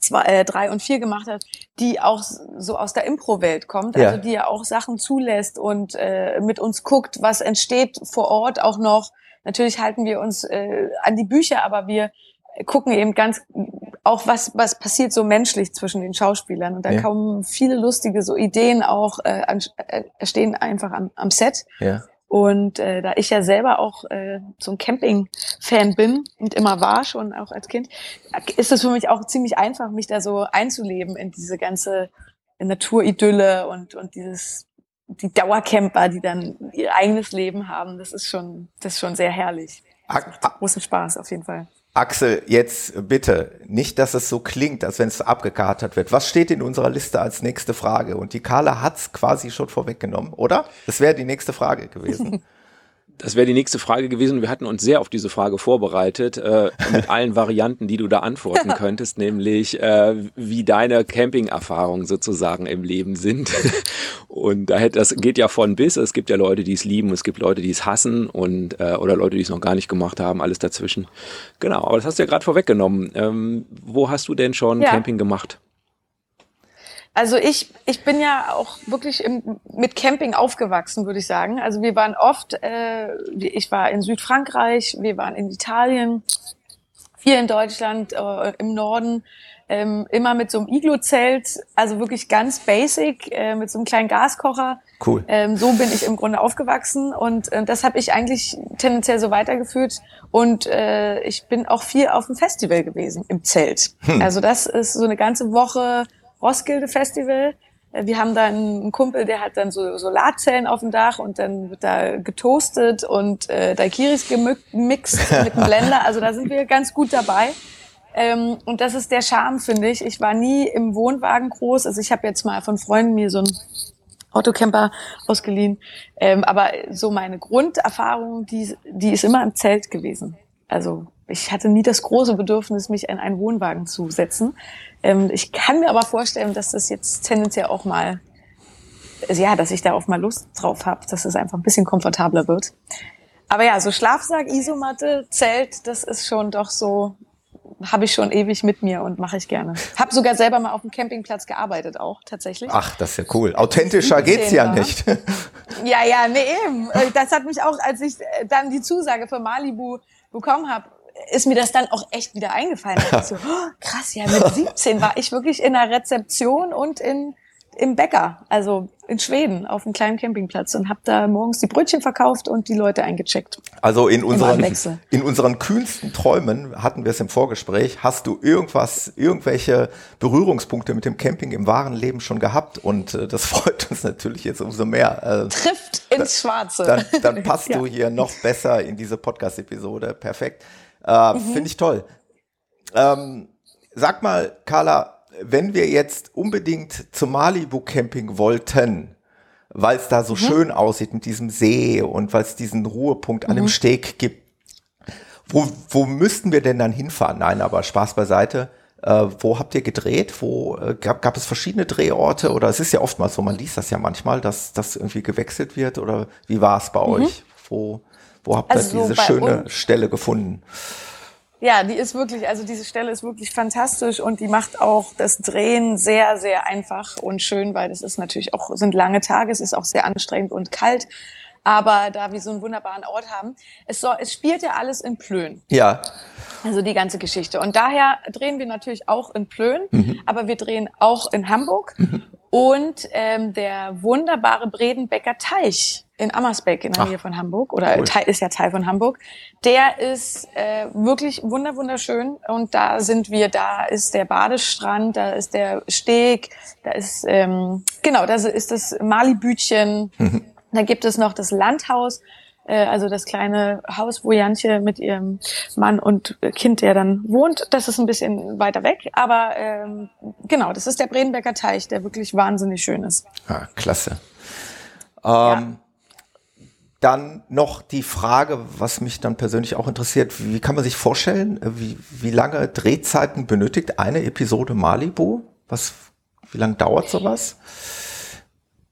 zwei, äh, drei und vier gemacht hat, die auch so aus der Impro-Welt kommt, also ja. die ja auch Sachen zulässt und äh, mit uns guckt, was entsteht vor Ort auch noch. Natürlich halten wir uns äh, an die Bücher, aber wir gucken eben ganz auch was was passiert so menschlich zwischen den Schauspielern und da ja. kommen viele lustige so Ideen auch äh, äh, entstehen einfach am, am Set ja. und äh, da ich ja selber auch äh, so ein Camping-Fan bin und immer war schon auch als Kind ist es für mich auch ziemlich einfach mich da so einzuleben in diese ganze Naturidylle und und dieses die Dauercamper, die dann ihr eigenes Leben haben, das ist schon das ist schon sehr herrlich. Das macht großen Spaß auf jeden Fall. Axel, jetzt bitte, nicht, dass es so klingt, als wenn es abgekartet wird. Was steht in unserer Liste als nächste Frage? Und die Carla hat's quasi schon vorweggenommen, oder? Das wäre die nächste Frage gewesen. Das wäre die nächste Frage gewesen. Wir hatten uns sehr auf diese Frage vorbereitet, äh, mit allen Varianten, die du da antworten könntest, nämlich äh, wie deine Camping-Erfahrungen sozusagen im Leben sind. Und da hätte, das geht ja von bis. Es gibt ja Leute, die es lieben, es gibt Leute, die es hassen und äh, oder Leute, die es noch gar nicht gemacht haben, alles dazwischen. Genau, aber das hast du ja gerade vorweggenommen. Ähm, wo hast du denn schon ja. Camping gemacht? Also ich, ich bin ja auch wirklich im, mit Camping aufgewachsen, würde ich sagen. Also wir waren oft, äh, ich war in Südfrankreich, wir waren in Italien, hier in Deutschland, äh, im Norden, ähm, immer mit so einem Iglo-Zelt, also wirklich ganz basic, äh, mit so einem kleinen Gaskocher. Cool. Ähm, so bin ich im Grunde aufgewachsen und äh, das habe ich eigentlich tendenziell so weitergeführt. Und äh, ich bin auch viel auf dem Festival gewesen, im Zelt. Hm. Also das ist so eine ganze Woche Roskilde Festival. Äh, wir haben da einen Kumpel, der hat dann so Solarzellen auf dem Dach und dann wird da getoastet und äh, Daiquiris gemixt mit einem Blender. Also da sind wir ganz gut dabei. Ähm, und das ist der Charme, finde ich. Ich war nie im Wohnwagen groß. Also ich habe jetzt mal von Freunden mir so einen Autocamper ausgeliehen. Ähm, aber so meine Grunderfahrung, die, die ist immer im Zelt gewesen. Also ich hatte nie das große Bedürfnis, mich in einen Wohnwagen zu setzen. Ähm, ich kann mir aber vorstellen, dass das jetzt tendenziell auch mal, ja, dass ich da auch mal Lust drauf habe, dass es einfach ein bisschen komfortabler wird. Aber ja, so Schlafsack, Isomatte, Zelt, das ist schon doch so, habe ich schon ewig mit mir und mache ich gerne. Hab sogar selber mal auf dem Campingplatz gearbeitet auch tatsächlich. Ach, das ist ja cool. Authentischer geht's ja nicht. Ja, ja, nee, eben. Das hat mich auch, als ich dann die Zusage für Malibu bekommen habe, ist mir das dann auch echt wieder eingefallen. so, oh, krass, ja, mit 17 war ich wirklich in der Rezeption und in im Bäcker, also in Schweden, auf einem kleinen Campingplatz und habe da morgens die Brötchen verkauft und die Leute eingecheckt. Also in unseren, in unseren kühnsten Träumen hatten wir es im Vorgespräch. Hast du irgendwas, irgendwelche Berührungspunkte mit dem Camping im wahren Leben schon gehabt? Und äh, das freut uns natürlich jetzt umso mehr. Äh, Trifft ins Schwarze. Dann, dann passt ja. du hier noch besser in diese Podcast-Episode. Perfekt. Äh, mhm. Finde ich toll. Ähm, sag mal, Carla, wenn wir jetzt unbedingt zum Malibu Camping wollten, weil es da so mhm. schön aussieht mit diesem See und weil es diesen Ruhepunkt an dem mhm. Steg gibt, wo, wo müssten wir denn dann hinfahren? Nein, aber Spaß beiseite. Äh, wo habt ihr gedreht? Wo äh, gab, gab es verschiedene Drehorte? Oder es ist ja oftmals so, man liest das ja manchmal, dass das irgendwie gewechselt wird. Oder wie war es bei mhm. euch? Wo, wo habt ihr also diese schöne Stelle gefunden? Ja, die ist wirklich, also diese Stelle ist wirklich fantastisch und die macht auch das Drehen sehr, sehr einfach und schön, weil das ist natürlich auch, sind lange Tage, es ist auch sehr anstrengend und kalt. Aber da wir so einen wunderbaren Ort haben, es, soll, es spielt ja alles in Plön. Ja. Also die ganze Geschichte. Und daher drehen wir natürlich auch in Plön, mhm. aber wir drehen auch in Hamburg. Mhm. Und ähm, der wunderbare Bredenbecker Teich in Ammersbeck in der Ach, Nähe von Hamburg oder cool. ist ja Teil von Hamburg. Der ist äh, wirklich wunder wunderschön und da sind wir, da ist der Badestrand, da ist der Steg, da ist ähm, genau, da ist das Malibütchen, mhm. da gibt es noch das Landhaus, also das kleine Haus, wo Jantje mit ihrem Mann und Kind, der dann wohnt, das ist ein bisschen weiter weg, aber ähm, genau, das ist der Bredenbecker Teich, der wirklich wahnsinnig schön ist. Ah, klasse. Ähm, ja. Dann noch die Frage, was mich dann persönlich auch interessiert, wie kann man sich vorstellen, wie, wie lange Drehzeiten benötigt eine Episode Malibu? Was, wie lange dauert sowas?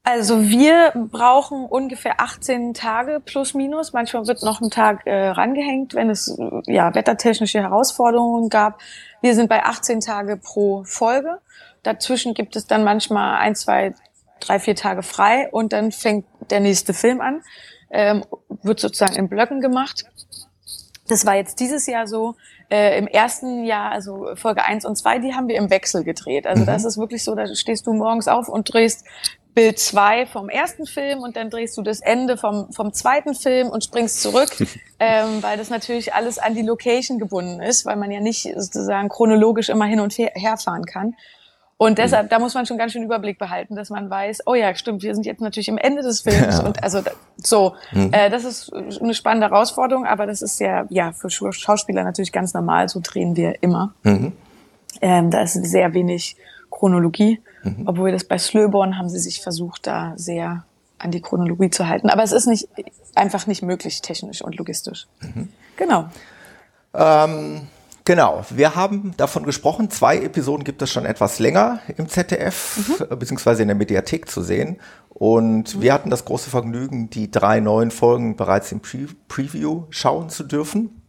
Also wir brauchen ungefähr 18 Tage plus minus. Manchmal wird noch ein Tag äh, rangehängt, wenn es ja wettertechnische Herausforderungen gab. Wir sind bei 18 Tage pro Folge. Dazwischen gibt es dann manchmal ein, zwei, drei, vier Tage frei und dann fängt der nächste Film an. Ähm, wird sozusagen in Blöcken gemacht. Das war jetzt dieses Jahr so. Äh, Im ersten Jahr, also Folge eins und zwei, die haben wir im Wechsel gedreht. Also mhm. das ist wirklich so, da stehst du morgens auf und drehst Bild zwei vom ersten Film und dann drehst du das Ende vom, vom zweiten Film und springst zurück, ähm, weil das natürlich alles an die Location gebunden ist, weil man ja nicht sozusagen chronologisch immer hin und her fahren kann. Und deshalb, da muss man schon ganz schön Überblick behalten, dass man weiß, oh ja, stimmt, wir sind jetzt natürlich im Ende des Films ja. und also so, mhm. äh, das ist eine spannende Herausforderung, aber das ist ja, ja, für Schauspieler natürlich ganz normal, so drehen wir immer. Mhm. Ähm, da ist sehr wenig Chronologie. Mhm. Obwohl das bei Slöborn haben sie sich versucht, da sehr an die Chronologie zu halten. Aber es ist nicht einfach nicht möglich, technisch und logistisch. Mhm. Genau. Ähm, genau. Wir haben davon gesprochen, zwei Episoden gibt es schon etwas länger im ZDF, mhm. beziehungsweise in der Mediathek zu sehen. Und mhm. wir hatten das große Vergnügen, die drei neuen Folgen bereits im Pre Preview schauen zu dürfen.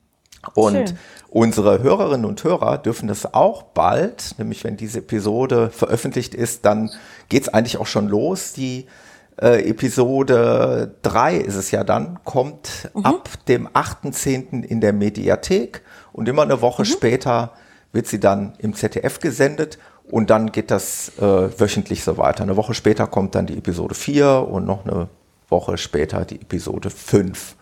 Und Schön. unsere Hörerinnen und Hörer dürfen das auch bald, nämlich wenn diese Episode veröffentlicht ist, dann geht's eigentlich auch schon los. Die äh, Episode drei ist es ja dann, kommt mhm. ab dem 8.10. in der Mediathek und immer eine Woche mhm. später wird sie dann im ZDF gesendet und dann geht das äh, wöchentlich so weiter. Eine Woche später kommt dann die Episode 4 und noch eine Woche später die Episode 5.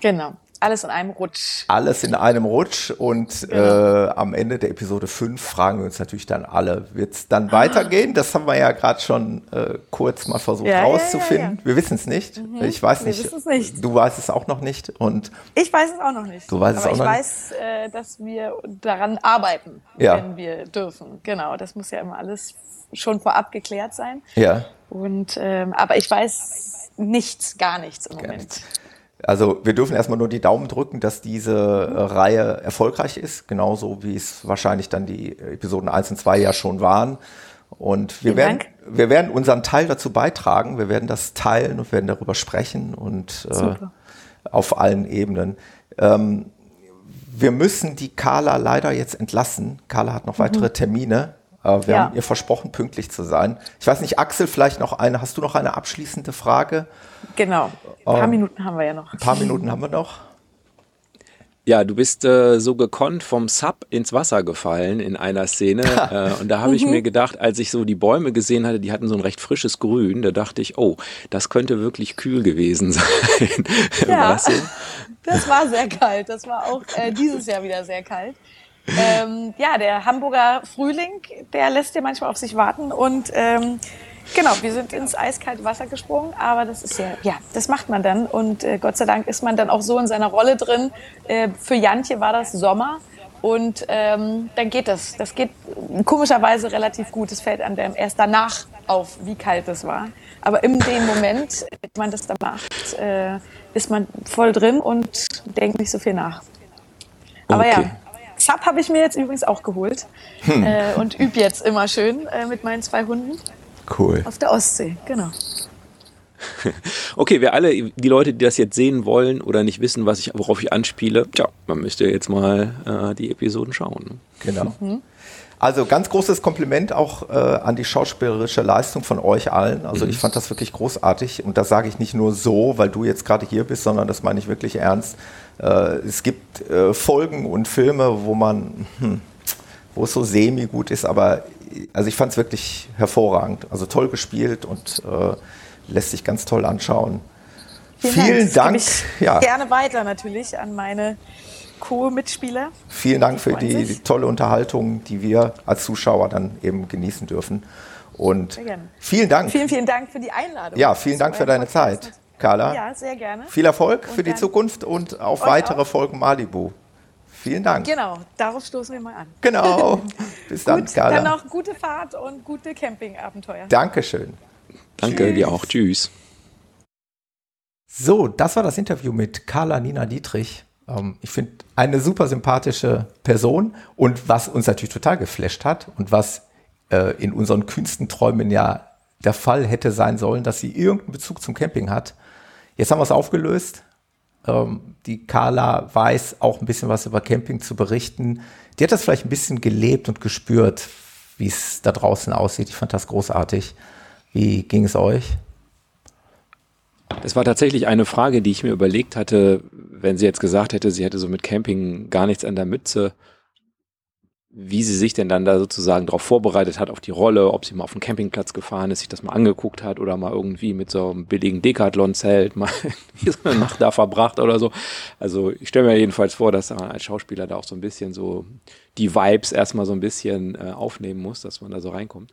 Genau. Alles in einem Rutsch. Alles in einem Rutsch und genau. äh, am Ende der Episode 5 fragen wir uns natürlich dann alle, wird es dann weitergehen? Das haben wir ja gerade schon äh, kurz mal versucht ja, rauszufinden. Ja, ja, wir wissen es nicht. Mhm. Ich weiß nicht, nicht, Du weißt es auch noch nicht. Und ich weiß es auch noch nicht. Du weißt Aber es auch noch nicht. Ich weiß, äh, dass wir daran arbeiten, wenn wir dürfen. Genau, das muss ja immer alles schon vorab geklärt sein. Ja. Und ähm, aber ich weiß nichts, gar nichts im gar Moment. Nichts. Also wir dürfen erstmal nur die Daumen drücken, dass diese äh, Reihe erfolgreich ist, genauso wie es wahrscheinlich dann die Episoden 1 und 2 ja schon waren. Und wir werden, wir werden unseren Teil dazu beitragen, wir werden das teilen und werden darüber sprechen und äh, auf allen Ebenen. Ähm, wir müssen die Carla leider jetzt entlassen. Carla hat noch mhm. weitere Termine. Äh, wir ja. haben ihr versprochen, pünktlich zu sein. Ich weiß nicht, Axel, vielleicht noch eine. Hast du noch eine abschließende Frage? Genau. Ein paar ähm, Minuten haben wir ja noch. Ein paar Minuten haben wir noch. Ja, du bist äh, so gekonnt vom Sub ins Wasser gefallen in einer Szene. äh, und da habe ich mir gedacht, als ich so die Bäume gesehen hatte, die hatten so ein recht frisches Grün, da dachte ich, oh, das könnte wirklich kühl gewesen sein. Ja, das war sehr kalt. Das war auch äh, dieses Jahr wieder sehr kalt. Ähm, ja, der Hamburger Frühling, der lässt ja manchmal auf sich warten und ähm, genau, wir sind ins eiskalte Wasser gesprungen, aber das ist ja, ja, das macht man dann und äh, Gott sei Dank ist man dann auch so in seiner Rolle drin. Äh, für Jantje war das Sommer und ähm, dann geht das. Das geht komischerweise relativ gut. Es fällt einem erst danach auf, wie kalt es war. Aber in dem Moment, wenn man das da macht, äh, ist man voll drin und denkt nicht so viel nach. Aber okay. ja, Sub habe ich mir jetzt übrigens auch geholt hm. äh, und übe jetzt immer schön äh, mit meinen zwei Hunden. Cool. Auf der Ostsee, genau. Okay, wir alle, die Leute, die das jetzt sehen wollen oder nicht wissen, was ich, worauf ich anspiele, tja, man müsste jetzt mal äh, die Episoden schauen. Genau. Mhm. Also ganz großes Kompliment auch äh, an die schauspielerische Leistung von euch allen. Also mhm. ich fand das wirklich großartig und das sage ich nicht nur so, weil du jetzt gerade hier bist, sondern das meine ich wirklich ernst. Äh, es gibt äh, Folgen und Filme, wo man, hm, wo es so semi gut ist, aber also ich fand es wirklich hervorragend. Also toll gespielt und äh, lässt sich ganz toll anschauen. Vielen, Vielen Dank. Dank. Ja. Gerne weiter natürlich an meine Co-Mitspieler. Vielen Dank für die, die, tolle Unterhaltung, die wir als Zuschauer dann eben genießen dürfen. Und vielen Dank. Vielen, vielen Dank für die Einladung. Ja, vielen Dank für deine Zeit. Carla. Ja, sehr gerne. Viel Erfolg und für die Zukunft und auf weitere auch. Folgen Malibu. Vielen Dank. Genau, darauf stoßen wir mal an. Genau. Bis dann, Gut, Carla. Dann noch gute Fahrt und gute Campingabenteuer. Dankeschön. Danke Tschüss. dir auch. Tschüss. So, das war das Interview mit Carla Nina Dietrich. Ähm, ich finde eine super sympathische Person und was uns natürlich total geflasht hat und was äh, in unseren kühnsten Träumen ja der Fall hätte sein sollen, dass sie irgendeinen Bezug zum Camping hat. Jetzt haben wir es aufgelöst. Ähm, die Carla weiß auch ein bisschen was über Camping zu berichten. Die hat das vielleicht ein bisschen gelebt und gespürt, wie es da draußen aussieht. Ich fand das großartig. Wie ging es euch? Das war tatsächlich eine Frage, die ich mir überlegt hatte, wenn sie jetzt gesagt hätte, sie hätte so mit Camping gar nichts an der Mütze, wie sie sich denn dann da sozusagen darauf vorbereitet hat, auf die Rolle, ob sie mal auf den Campingplatz gefahren ist, sich das mal angeguckt hat oder mal irgendwie mit so einem billigen Decathlon-Zelt mal so eine Nacht da verbracht oder so. Also ich stelle mir jedenfalls vor, dass man als Schauspieler da auch so ein bisschen so die Vibes erstmal so ein bisschen äh, aufnehmen muss, dass man da so reinkommt.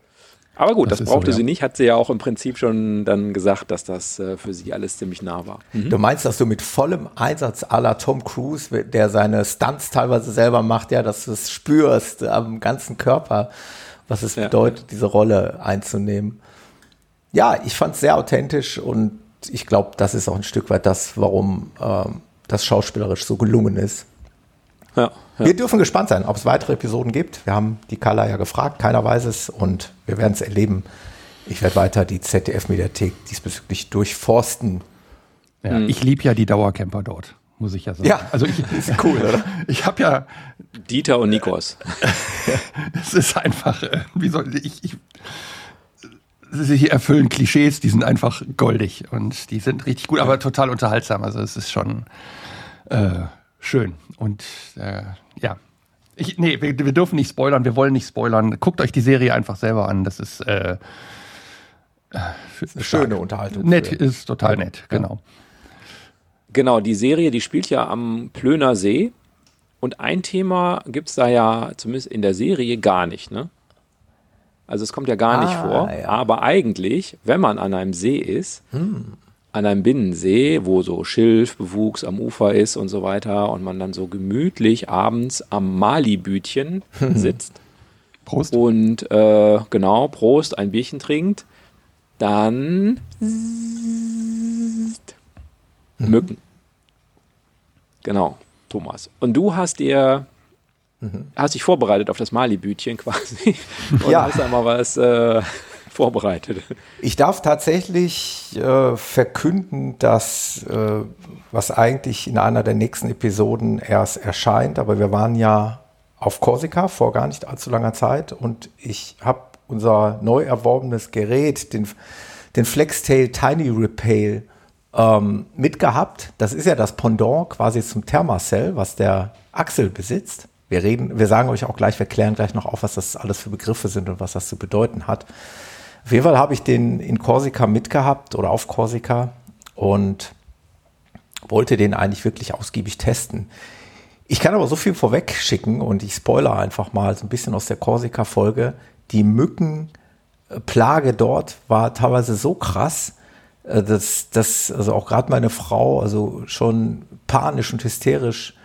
Aber gut, das, das brauchte so, ja. sie nicht, hat sie ja auch im Prinzip schon dann gesagt, dass das äh, für sie alles ziemlich nah war. Mhm. Du meinst, dass du mit vollem Einsatz aller Tom Cruise, der seine Stunts teilweise selber macht, ja, dass du es spürst am ganzen Körper, was es ja. bedeutet, diese Rolle einzunehmen. Ja, ich fand es sehr authentisch und ich glaube, das ist auch ein Stück weit das, warum ähm, das schauspielerisch so gelungen ist. Ja, ja. Wir dürfen gespannt sein, ob es weitere Episoden gibt. Wir haben die Carla ja gefragt, keiner weiß es und wir werden es erleben. Ich werde weiter die ZDF-Mediathek diesbezüglich durchforsten. Ja, mhm. Ich liebe ja die Dauercamper dort, muss ich ja sagen. Ja, also ich, ist cool, oder? Ich habe ja Dieter und Nikos. es ist einfach, äh, wie soll ich, ich sie erfüllen Klischees, die sind einfach goldig und die sind richtig gut, aber total unterhaltsam. Also es ist schon äh, schön. Und äh, ja. Ich, nee, wir, wir, dürfen nicht spoilern, wir wollen nicht spoilern. Guckt euch die Serie einfach selber an. Das ist äh, äh schöne Unterhaltung. Nett ist total nett, genau. Genau, die Serie, die spielt ja am Plöner See. Und ein Thema gibt es da ja zumindest in der Serie gar nicht, ne? Also es kommt ja gar ah, nicht vor. Ja. Aber eigentlich, wenn man an einem See ist, hm an einem Binnensee, wo so Schilfbewuchs am Ufer ist und so weiter und man dann so gemütlich abends am Malibütchen sitzt. Prost. Und äh, genau, Prost, ein Bierchen trinkt, dann mhm. Mücken. Genau, Thomas. Und du hast dir mhm. hast dich vorbereitet auf das Malibütchen quasi und ja. hast einmal was äh, vorbereitet. Ich darf tatsächlich äh, verkünden, dass äh, was eigentlich in einer der nächsten Episoden erst erscheint, aber wir waren ja auf Korsika vor gar nicht allzu langer Zeit und ich habe unser neu erworbenes Gerät, den, den Flextail Tiny Repail, ähm, mitgehabt. Das ist ja das Pendant quasi zum Thermacell, was der Axel besitzt. Wir reden, wir sagen euch auch gleich, wir klären gleich noch auf, was das alles für Begriffe sind und was das zu bedeuten hat. Auf jeden Fall habe ich den in Korsika mitgehabt oder auf Korsika und wollte den eigentlich wirklich ausgiebig testen. Ich kann aber so viel vorweg schicken und ich spoiler einfach mal so ein bisschen aus der Korsika-Folge. Die Mückenplage dort war teilweise so krass, äh, dass, dass also auch gerade meine Frau also schon panisch und hysterisch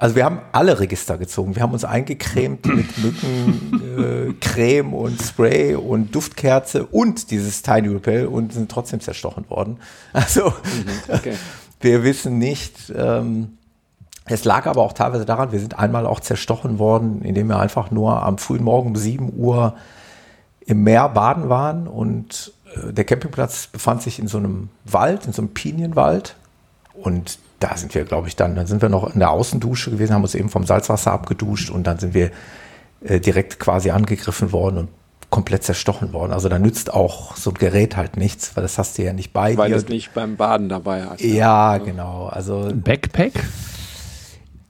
also wir haben alle Register gezogen. Wir haben uns eingecremt mit Mückencreme äh, und Spray und Duftkerze und dieses Tiny Repel und sind trotzdem zerstochen worden. Also mhm, okay. wir wissen nicht. Ähm, es lag aber auch teilweise daran, wir sind einmal auch zerstochen worden, indem wir einfach nur am frühen Morgen um 7 Uhr im Meer baden waren und äh, der Campingplatz befand sich in so einem Wald, in so einem Pinienwald und da sind wir, glaube ich, dann, dann sind wir noch in der Außendusche gewesen, haben uns eben vom Salzwasser abgeduscht und dann sind wir äh, direkt quasi angegriffen worden und komplett zerstochen worden. Also da nützt auch so ein Gerät halt nichts, weil das hast du ja nicht bei weil dir. Weil es nicht beim Baden dabei hat. Ja, ja. genau. Also Backpack.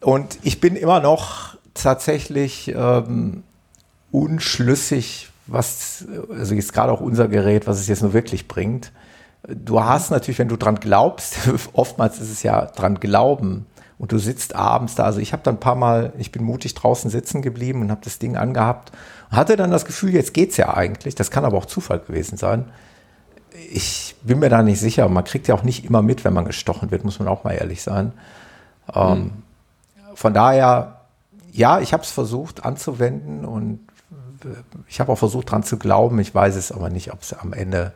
Und ich bin immer noch tatsächlich ähm, unschlüssig, was, also jetzt gerade auch unser Gerät, was es jetzt nur wirklich bringt. Du hast natürlich, wenn du dran glaubst, oftmals ist es ja dran glauben und du sitzt abends da. Also ich habe dann ein paar Mal, ich bin mutig draußen sitzen geblieben und habe das Ding angehabt. Hatte dann das Gefühl, jetzt geht's ja eigentlich. Das kann aber auch Zufall gewesen sein. Ich bin mir da nicht sicher. Man kriegt ja auch nicht immer mit, wenn man gestochen wird, muss man auch mal ehrlich sein. Ähm, mhm. Von daher, ja, ich habe es versucht anzuwenden und ich habe auch versucht dran zu glauben. Ich weiß es aber nicht, ob es am Ende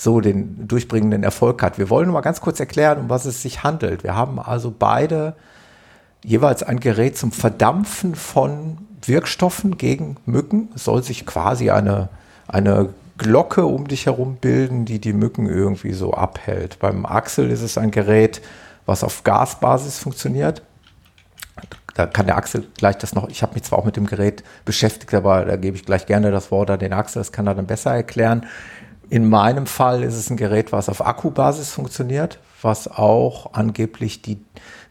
so den durchbringenden Erfolg hat. Wir wollen nur mal ganz kurz erklären, um was es sich handelt. Wir haben also beide jeweils ein Gerät zum Verdampfen von Wirkstoffen gegen Mücken. Es soll sich quasi eine, eine Glocke um dich herum bilden, die die Mücken irgendwie so abhält. Beim Axel ist es ein Gerät, was auf Gasbasis funktioniert. Da kann der Axel gleich das noch, ich habe mich zwar auch mit dem Gerät beschäftigt, aber da gebe ich gleich gerne das Wort an den Axel, das kann er dann besser erklären. In meinem Fall ist es ein Gerät, was auf Akkubasis funktioniert, was auch angeblich die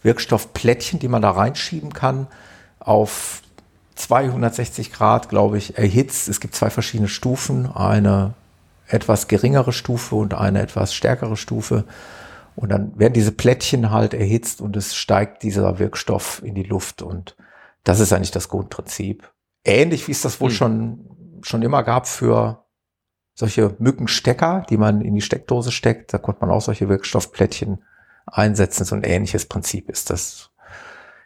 Wirkstoffplättchen, die man da reinschieben kann, auf 260 Grad, glaube ich, erhitzt. Es gibt zwei verschiedene Stufen, eine etwas geringere Stufe und eine etwas stärkere Stufe. Und dann werden diese Plättchen halt erhitzt und es steigt dieser Wirkstoff in die Luft. Und das ist eigentlich das Grundprinzip. Ähnlich wie es das wohl hm. schon, schon immer gab für solche Mückenstecker, die man in die Steckdose steckt. Da konnte man auch solche Wirkstoffplättchen einsetzen. So ein ähnliches Prinzip ist das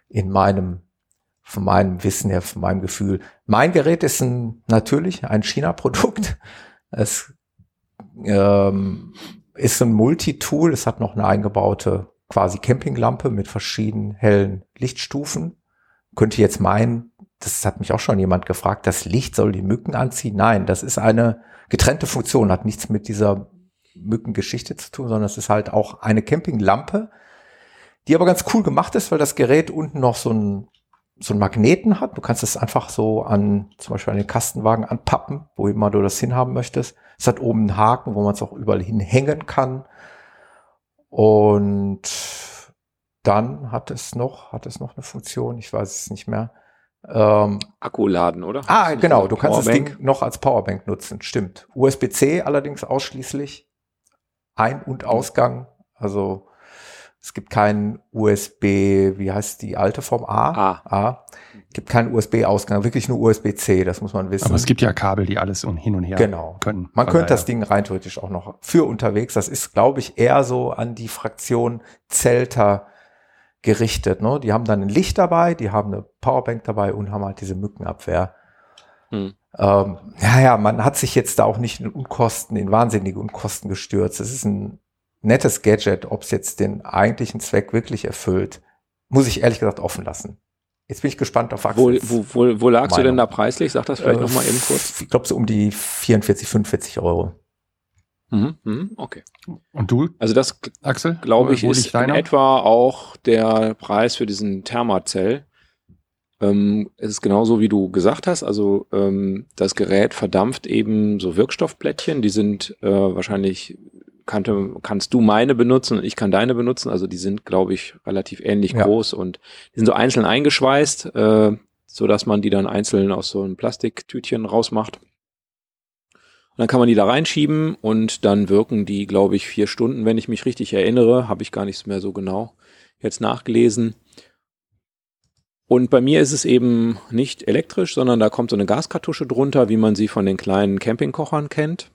in meinem, von meinem Wissen her, von meinem Gefühl. Mein Gerät ist ein, natürlich ein China-Produkt. Es ähm, ist ein Multitool. Es hat noch eine eingebaute quasi Campinglampe mit verschiedenen hellen Lichtstufen. Könnte jetzt meinen, das hat mich auch schon jemand gefragt, das Licht soll die Mücken anziehen. Nein, das ist eine getrennte Funktion, hat nichts mit dieser Mückengeschichte zu tun, sondern es ist halt auch eine Campinglampe, die aber ganz cool gemacht ist, weil das Gerät unten noch so ein so einen Magneten hat. Du kannst es einfach so an zum Beispiel an den Kastenwagen anpappen, wo immer du das hinhaben möchtest. Es hat oben einen Haken, wo man es auch überall hinhängen kann. Und dann hat es noch, hat es noch eine Funktion, ich weiß es nicht mehr. Ähm, Akku laden, oder? Ah, genau, du kannst Powerbank? das Ding noch als Powerbank nutzen, stimmt. USB-C allerdings ausschließlich. Ein- und Ausgang, also es gibt keinen USB, wie heißt die alte Form A? A. A. Gibt keinen USB-Ausgang, wirklich nur USB-C, das muss man wissen. Aber es gibt ja Kabel, die alles hin und her genau. können. Man könnte das Ding rein theoretisch auch noch für unterwegs. Das ist, glaube ich, eher so an die Fraktion Zelter gerichtet. Ne? Die haben dann ein Licht dabei, die haben eine Powerbank dabei und haben halt diese Mückenabwehr. Hm. Ähm, ja, ja, man hat sich jetzt da auch nicht in Unkosten, in wahnsinnige Unkosten gestürzt. Es ist ein nettes Gadget, ob es jetzt den eigentlichen Zweck wirklich erfüllt, muss ich ehrlich gesagt offen lassen. Jetzt bin ich gespannt auf Axel. Wo, wo, wo, wo lagst Meinung. du denn da preislich? Sag das vielleicht äh, nochmal eben kurz. Ich glaube so um die 44, 45 Euro. Mhm, mhm, okay. Und du? Also das, Axel, glaube ich, ist in etwa auch der Preis für diesen Thermazell. Ähm, es ist genauso, wie du gesagt hast. Also ähm, das Gerät verdampft eben so Wirkstoffplättchen. Die sind äh, wahrscheinlich, kannte, kannst du meine benutzen und ich kann deine benutzen. Also die sind, glaube ich, relativ ähnlich ja. groß und die sind so einzeln eingeschweißt, äh, so dass man die dann einzeln aus so einem Plastiktütchen rausmacht. Und dann kann man die da reinschieben und dann wirken die, glaube ich, vier Stunden, wenn ich mich richtig erinnere. Habe ich gar nichts mehr so genau jetzt nachgelesen. Und bei mir ist es eben nicht elektrisch, sondern da kommt so eine Gaskartusche drunter, wie man sie von den kleinen Campingkochern kennt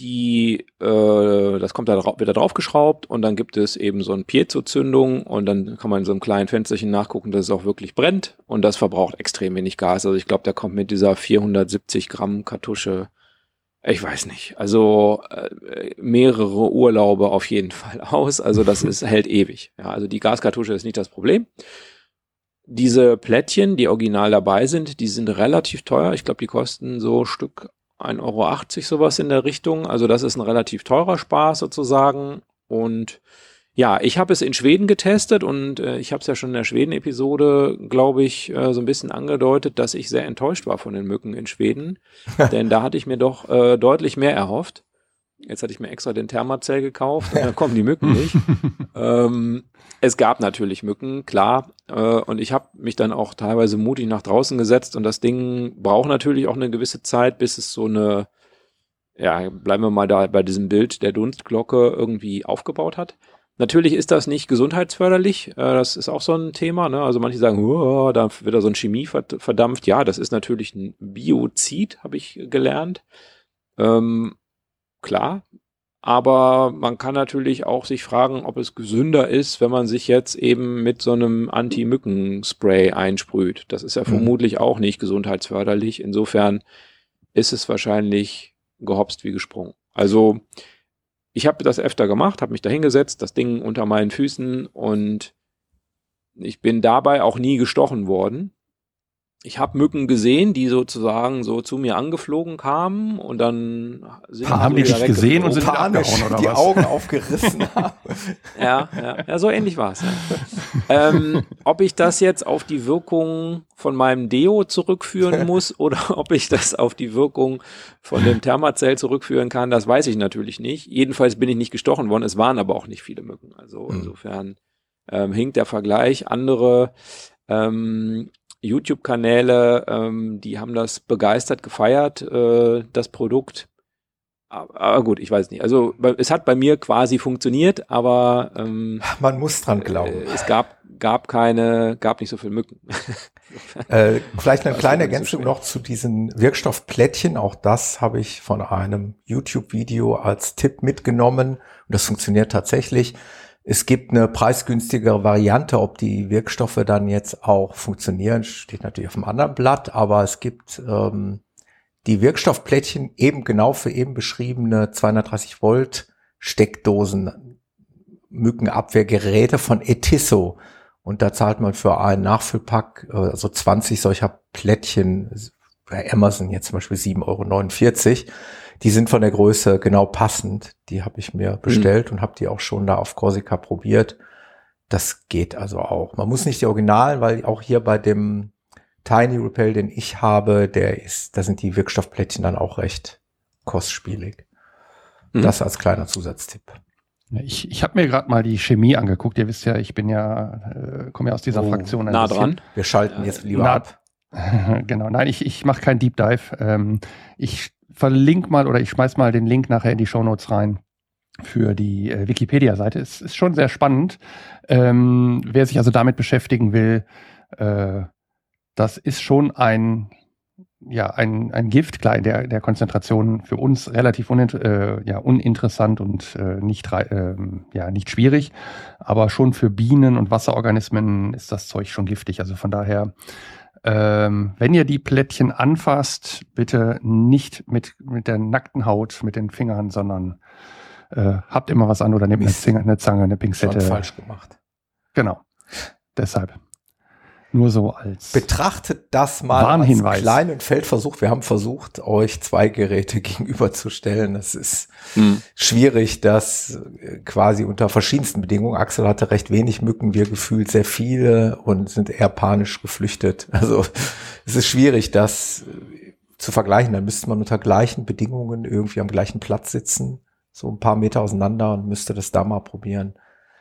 die, äh, das kommt da drauf, wird da draufgeschraubt und dann gibt es eben so eine Piezo-Zündung und dann kann man in so einem kleinen Fensterchen nachgucken, dass es auch wirklich brennt und das verbraucht extrem wenig Gas. Also ich glaube, der kommt mit dieser 470 Gramm Kartusche, ich weiß nicht, also äh, mehrere Urlaube auf jeden Fall aus. Also das ist hält ewig. Ja, also die Gaskartusche ist nicht das Problem. Diese Plättchen, die original dabei sind, die sind relativ teuer. Ich glaube, die kosten so Stück 1,80 Euro sowas in der Richtung. Also das ist ein relativ teurer Spaß sozusagen. Und ja, ich habe es in Schweden getestet und äh, ich habe es ja schon in der Schweden-Episode, glaube ich, äh, so ein bisschen angedeutet, dass ich sehr enttäuscht war von den Mücken in Schweden. Denn da hatte ich mir doch äh, deutlich mehr erhofft. Jetzt hatte ich mir extra den Thermazell gekauft und dann kommen die Mücken nicht. ähm, es gab natürlich Mücken, klar. Äh, und ich habe mich dann auch teilweise mutig nach draußen gesetzt und das Ding braucht natürlich auch eine gewisse Zeit, bis es so eine, ja, bleiben wir mal da bei diesem Bild der Dunstglocke irgendwie aufgebaut hat. Natürlich ist das nicht gesundheitsförderlich. Äh, das ist auch so ein Thema. Ne? Also manche sagen, oh, da wird da so ein Chemie verdampft. Ja, das ist natürlich ein Biozid, habe ich gelernt. Ähm, klar, aber man kann natürlich auch sich fragen, ob es gesünder ist, wenn man sich jetzt eben mit so einem Anti-Mücken-Spray einsprüht. Das ist ja mhm. vermutlich auch nicht gesundheitsförderlich. Insofern ist es wahrscheinlich gehopst wie gesprungen. Also ich habe das öfter gemacht, habe mich da hingesetzt, das Ding unter meinen Füßen und ich bin dabei auch nie gestochen worden. Ich habe Mücken gesehen, die sozusagen so zu mir angeflogen kamen und dann sind die haben die dich gesehen und sind panisch oder die was? Augen aufgerissen haben. ja, ja, ja, so ähnlich war es. Ja. ähm, ob ich das jetzt auf die Wirkung von meinem Deo zurückführen muss oder ob ich das auf die Wirkung von dem Thermazell zurückführen kann, das weiß ich natürlich nicht. Jedenfalls bin ich nicht gestochen worden. Es waren aber auch nicht viele Mücken. Also hm. insofern ähm, hinkt der Vergleich. Andere ähm, YouTube-Kanäle, ähm, die haben das begeistert gefeiert, äh, das Produkt. Aber, gut, ich weiß nicht. Also es hat bei mir quasi funktioniert, aber ähm, man muss dran glauben. Äh, es gab gab keine, gab nicht so viel Mücken. äh, vielleicht eine kleine Ergänzung so noch zu diesen Wirkstoffplättchen. Auch das habe ich von einem YouTube-Video als Tipp mitgenommen. Und das funktioniert tatsächlich. Es gibt eine preisgünstigere Variante, ob die Wirkstoffe dann jetzt auch funktionieren, steht natürlich auf dem anderen Blatt, aber es gibt ähm, die Wirkstoffplättchen eben genau für eben beschriebene 230 Volt Steckdosen, Mückenabwehrgeräte von Etisso. Und da zahlt man für einen Nachfüllpack, äh, also 20 solcher Plättchen, bei Amazon jetzt zum Beispiel 7,49 Euro. Die sind von der Größe genau passend. Die habe ich mir bestellt mhm. und habe die auch schon da auf Corsica probiert. Das geht also auch. Man muss nicht die Originalen, weil auch hier bei dem Tiny Repel, den ich habe, der ist, da sind die Wirkstoffplättchen dann auch recht kostspielig. Mhm. Das als kleiner Zusatztipp. Ich, ich habe mir gerade mal die Chemie angeguckt. Ihr wisst ja, ich bin ja, äh, komme ja aus dieser oh, Fraktion. Nah dran. Wir schalten jetzt lieber nah, ab. genau, nein, ich, ich mache kein Deep Dive. Ähm, ich verlinke mal oder ich schmeiß mal den Link nachher in die Show Notes rein für die äh, Wikipedia-Seite. Es ist schon sehr spannend. Ähm, wer sich also damit beschäftigen will, äh, das ist schon ein ja, ein, ein Gift, klar, in der, der Konzentration für uns relativ unin, äh, ja, uninteressant und äh, nicht, äh, ja, nicht schwierig. Aber schon für Bienen und Wasserorganismen ist das Zeug schon giftig. Also von daher ähm, wenn ihr die Plättchen anfasst, bitte nicht mit, mit der nackten Haut, mit den Fingern, sondern äh, habt immer was an oder nehmt eine, Zange, eine Zange, eine Pinzette. Schon falsch gemacht. Genau. Deshalb. Nur so als Betrachtet das mal Warnhinweis. als kleinen Feldversuch. Wir haben versucht, euch zwei Geräte gegenüberzustellen. Das ist hm. schwierig, das äh, quasi unter verschiedensten Bedingungen. Axel hatte recht wenig Mücken, wir gefühlt sehr viele und sind eher panisch geflüchtet. Also es ist schwierig, das äh, zu vergleichen. Da müsste man unter gleichen Bedingungen irgendwie am gleichen Platz sitzen, so ein paar Meter auseinander und müsste das da mal probieren.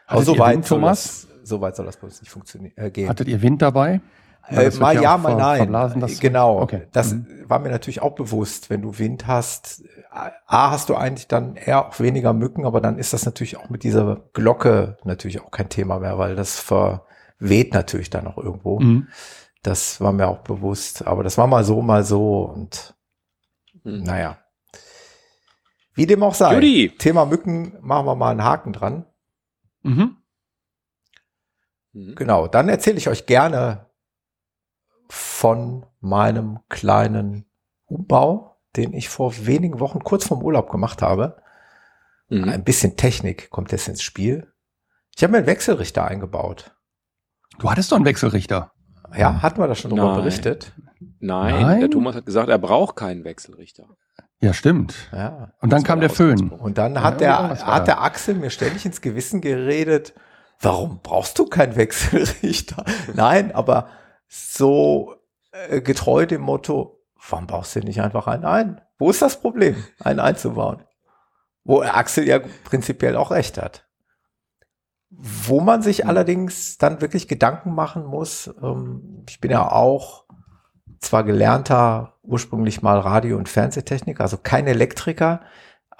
Aber so weit, Thomas? So weit soll das bei uns nicht funktionieren. Äh, gehen. Hattet ihr Wind dabei? Äh, mal ja, mal nein. Das genau. Okay. Das mhm. war mir natürlich auch bewusst. Wenn du Wind hast, A, hast du eigentlich dann eher auch weniger Mücken, aber dann ist das natürlich auch mit dieser Glocke natürlich auch kein Thema mehr, weil das verweht natürlich dann auch irgendwo. Mhm. Das war mir auch bewusst. Aber das war mal so, mal so und mhm. naja. Wie dem auch sei. Judy. Thema Mücken machen wir mal einen Haken dran. Mhm. Mhm. Genau, dann erzähle ich euch gerne von meinem kleinen Umbau, den ich vor wenigen Wochen kurz vorm Urlaub gemacht habe. Mhm. Ein bisschen Technik kommt jetzt ins Spiel. Ich habe mir einen Wechselrichter eingebaut. Du hattest doch einen Wechselrichter. Ja, hatten wir da schon drüber berichtet? Nein, Nein, der Thomas hat gesagt, er braucht keinen Wechselrichter. Ja, stimmt. Ja. Und dann kam der Föhn. Und dann hat ja, der, hat der Axel mir ständig ins Gewissen geredet, warum brauchst du keinen Wechselrichter? Nein, aber so äh, getreu dem Motto, warum baust du nicht einfach einen ein? Wo ist das Problem, einen einzubauen? Wo Axel ja prinzipiell auch recht hat. Wo man sich mhm. allerdings dann wirklich Gedanken machen muss, ähm, ich bin ja auch zwar gelernter ursprünglich mal Radio- und Fernsehtechniker, also kein Elektriker,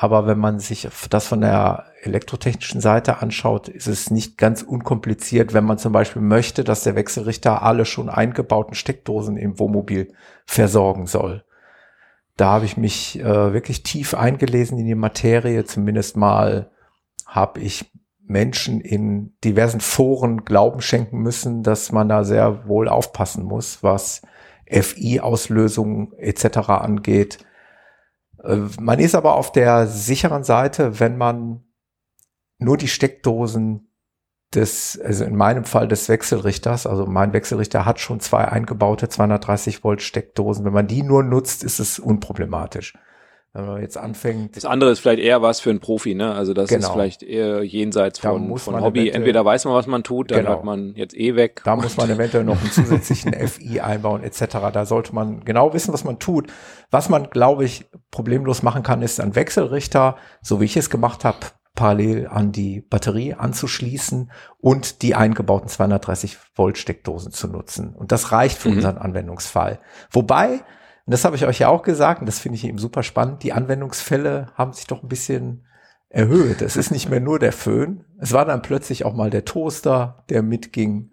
aber wenn man sich das von der elektrotechnischen Seite anschaut, ist es nicht ganz unkompliziert, wenn man zum Beispiel möchte, dass der Wechselrichter alle schon eingebauten Steckdosen im Wohnmobil versorgen soll. Da habe ich mich äh, wirklich tief eingelesen in die Materie. Zumindest mal habe ich Menschen in diversen Foren Glauben schenken müssen, dass man da sehr wohl aufpassen muss, was FI-Auslösungen etc. angeht man ist aber auf der sicheren Seite, wenn man nur die Steckdosen des, also in meinem Fall des Wechselrichters, also mein Wechselrichter hat schon zwei eingebaute 230 Volt Steckdosen. Wenn man die nur nutzt, ist es unproblematisch. Wenn man jetzt anfängt. Das andere ist vielleicht eher was für einen Profi, ne? Also das genau. ist vielleicht eher jenseits von, von Hobby. Entweder weiß man, was man tut, dann genau. hat man jetzt eh weg. Da muss man eventuell noch einen zusätzlichen FI einbauen, etc. Da sollte man genau wissen, was man tut. Was man, glaube ich, problemlos machen kann, ist ein Wechselrichter, so wie ich es gemacht habe, parallel an die Batterie anzuschließen und die eingebauten 230 Volt Steckdosen zu nutzen. Und das reicht für mhm. unseren Anwendungsfall. Wobei, und das habe ich euch ja auch gesagt, und das finde ich eben super spannend, die Anwendungsfälle haben sich doch ein bisschen erhöht. Es ist nicht mehr nur der Föhn. Es war dann plötzlich auch mal der Toaster, der mitging.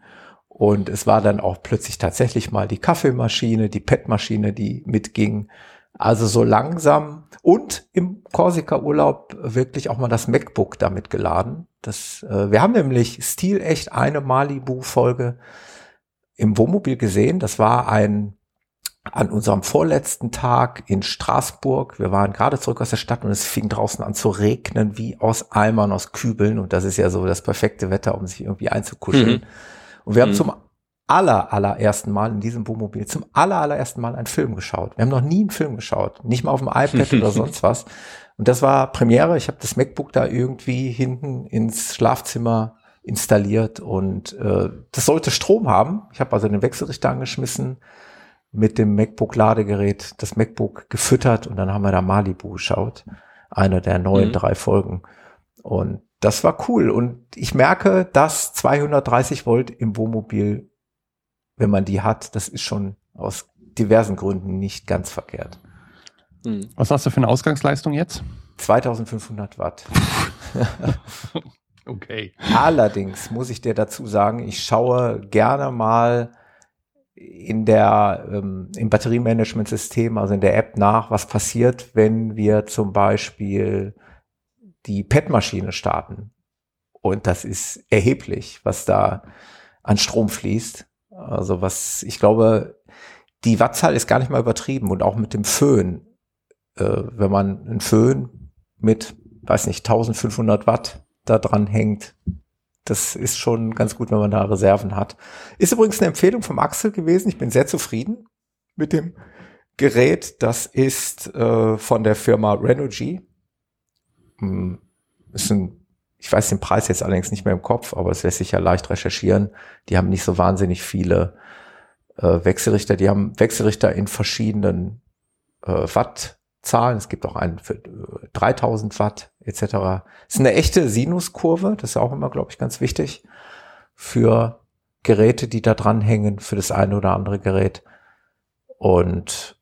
Und es war dann auch plötzlich tatsächlich mal die Kaffeemaschine, die PET-Maschine, die mitging. Also so langsam und im Korsika-Urlaub wirklich auch mal das MacBook damit geladen. Das, äh, wir haben nämlich stilecht eine Malibu-Folge im Wohnmobil gesehen. Das war ein an unserem vorletzten Tag in Straßburg. Wir waren gerade zurück aus der Stadt und es fing draußen an zu regnen wie aus Eimern, aus Kübeln. Und das ist ja so das perfekte Wetter, um sich irgendwie einzukuscheln. Mhm. Und wir haben mhm. zum aller, allerersten Mal in diesem Wohnmobil zum aller, allerersten Mal einen Film geschaut. Wir haben noch nie einen Film geschaut. Nicht mal auf dem iPad oder sonst was. Und das war Premiere. Ich habe das MacBook da irgendwie hinten ins Schlafzimmer installiert und äh, das sollte Strom haben. Ich habe also den Wechselrichter angeschmissen, mit dem MacBook-Ladegerät das MacBook gefüttert und dann haben wir da Malibu geschaut. Einer der neuen mhm. drei Folgen. Und das war cool. Und ich merke, dass 230 Volt im Wohnmobil wenn man die hat, das ist schon aus diversen Gründen nicht ganz verkehrt. Hm. Was hast du für eine Ausgangsleistung jetzt? 2500 Watt. okay. Allerdings muss ich dir dazu sagen, ich schaue gerne mal in der ähm, im Batteriemanagementsystem, also in der App nach, was passiert, wenn wir zum Beispiel die PET-Maschine starten. Und das ist erheblich, was da an Strom fließt. Also was, ich glaube, die Wattzahl ist gar nicht mal übertrieben und auch mit dem Föhn. Äh, wenn man einen Föhn mit, weiß nicht, 1500 Watt da dran hängt, das ist schon ganz gut, wenn man da Reserven hat. Ist übrigens eine Empfehlung vom Axel gewesen. Ich bin sehr zufrieden mit dem Gerät. Das ist äh, von der Firma Renogy. Hm, ist ein ich weiß den Preis jetzt allerdings nicht mehr im Kopf, aber es lässt sich ja leicht recherchieren. Die haben nicht so wahnsinnig viele äh, Wechselrichter. Die haben Wechselrichter in verschiedenen äh, Wattzahlen. Es gibt auch einen für äh, 3000 Watt etc. Es ist eine echte Sinuskurve. Das ist auch immer, glaube ich, ganz wichtig für Geräte, die da dranhängen, für das eine oder andere Gerät. Und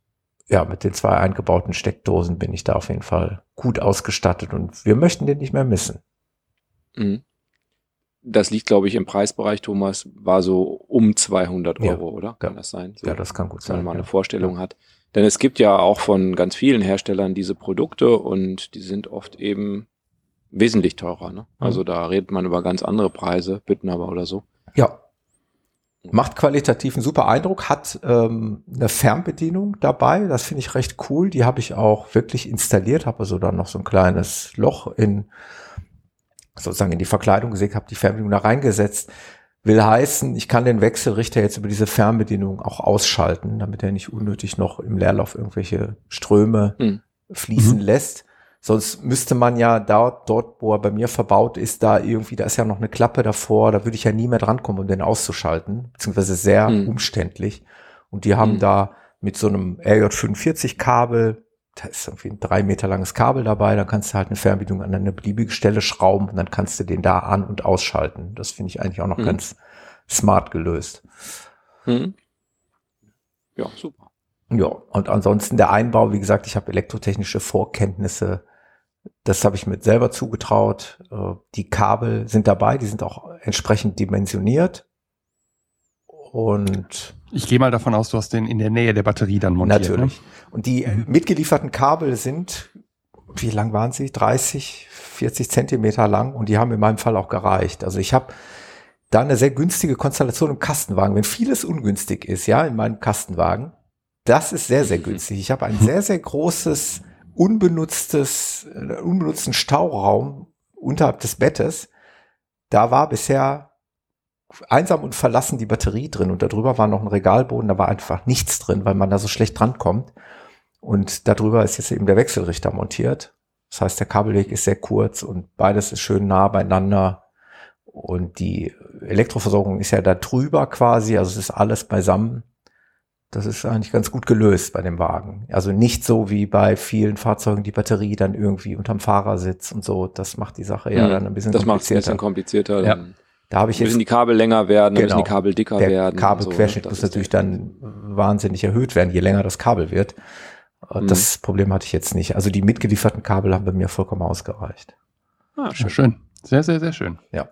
ja, mit den zwei eingebauten Steckdosen bin ich da auf jeden Fall gut ausgestattet und wir möchten den nicht mehr missen. Mhm. Das liegt, glaube ich, im Preisbereich, Thomas, war so um 200 Euro, ja, oder? Kann ja. das sein? So, ja, das kann gut sein. Wenn man mal eine Vorstellung hat. Denn es gibt ja auch von ganz vielen Herstellern diese Produkte und die sind oft eben wesentlich teurer. Ne? Mhm. Also da redet man über ganz andere Preise, Bittenhaber oder so. Ja. Macht qualitativ einen super Eindruck, hat ähm, eine Fernbedienung dabei, das finde ich recht cool. Die habe ich auch wirklich installiert, habe also dann noch so ein kleines Loch in sozusagen in die Verkleidung gesehen, habe die Fernbedienung da reingesetzt. Will heißen, ich kann den Wechselrichter jetzt über diese Fernbedienung auch ausschalten, damit er nicht unnötig noch im Leerlauf irgendwelche Ströme mhm. fließen mhm. lässt. Sonst müsste man ja dort, dort, wo er bei mir verbaut ist, da irgendwie, da ist ja noch eine Klappe davor, da würde ich ja nie mehr drankommen, um den auszuschalten, beziehungsweise sehr mhm. umständlich. Und die haben mhm. da mit so einem RJ45-Kabel da ist irgendwie ein drei Meter langes Kabel dabei, da kannst du halt eine Fernbedienung an eine beliebige Stelle schrauben und dann kannst du den da an- und ausschalten. Das finde ich eigentlich auch noch mhm. ganz smart gelöst. Mhm. Ja, super. Ja, und ansonsten der Einbau, wie gesagt, ich habe elektrotechnische Vorkenntnisse. Das habe ich mir selber zugetraut. Äh, die Kabel sind dabei, die sind auch entsprechend dimensioniert. Und ich gehe mal davon aus, du hast den in der Nähe der Batterie dann montiert. Ne? Natürlich. Ne? Und die mhm. mitgelieferten Kabel sind, wie lang waren sie? 30, 40 Zentimeter lang und die haben in meinem Fall auch gereicht. Also ich habe da eine sehr günstige Konstellation im Kastenwagen. Wenn vieles ungünstig ist, ja, in meinem Kastenwagen, das ist sehr, sehr günstig. Ich habe ein sehr, sehr großes, unbenutztes, äh, unbenutzten Stauraum unterhalb des Bettes da war bisher einsam und verlassen die Batterie drin und darüber war noch ein Regalboden, da war einfach nichts drin, weil man da so schlecht drankommt. Und darüber ist jetzt eben der Wechselrichter montiert. Das heißt, der Kabelweg ist sehr kurz und beides ist schön nah beieinander. Und die Elektroversorgung ist ja da drüber quasi, also es ist alles beisammen. Das ist eigentlich ganz gut gelöst bei dem Wagen. Also nicht so wie bei vielen Fahrzeugen die Batterie dann irgendwie unterm Fahrersitz und so. Das macht die Sache ja mhm. dann ein bisschen das komplizierter. Das macht es ein bisschen komplizierter. Ja. Da habe ich jetzt müssen die Kabel länger werden, genau, müssen die Kabel dicker der werden. Der Kabelquerschnitt so. muss natürlich dann wahnsinnig erhöht werden, je länger das Kabel wird. Mhm. Das Problem hatte ich jetzt nicht. Also die mitgelieferten Kabel haben bei mir vollkommen ausgereicht. Ah, schön. schön. Sehr, sehr, sehr schön. Ja.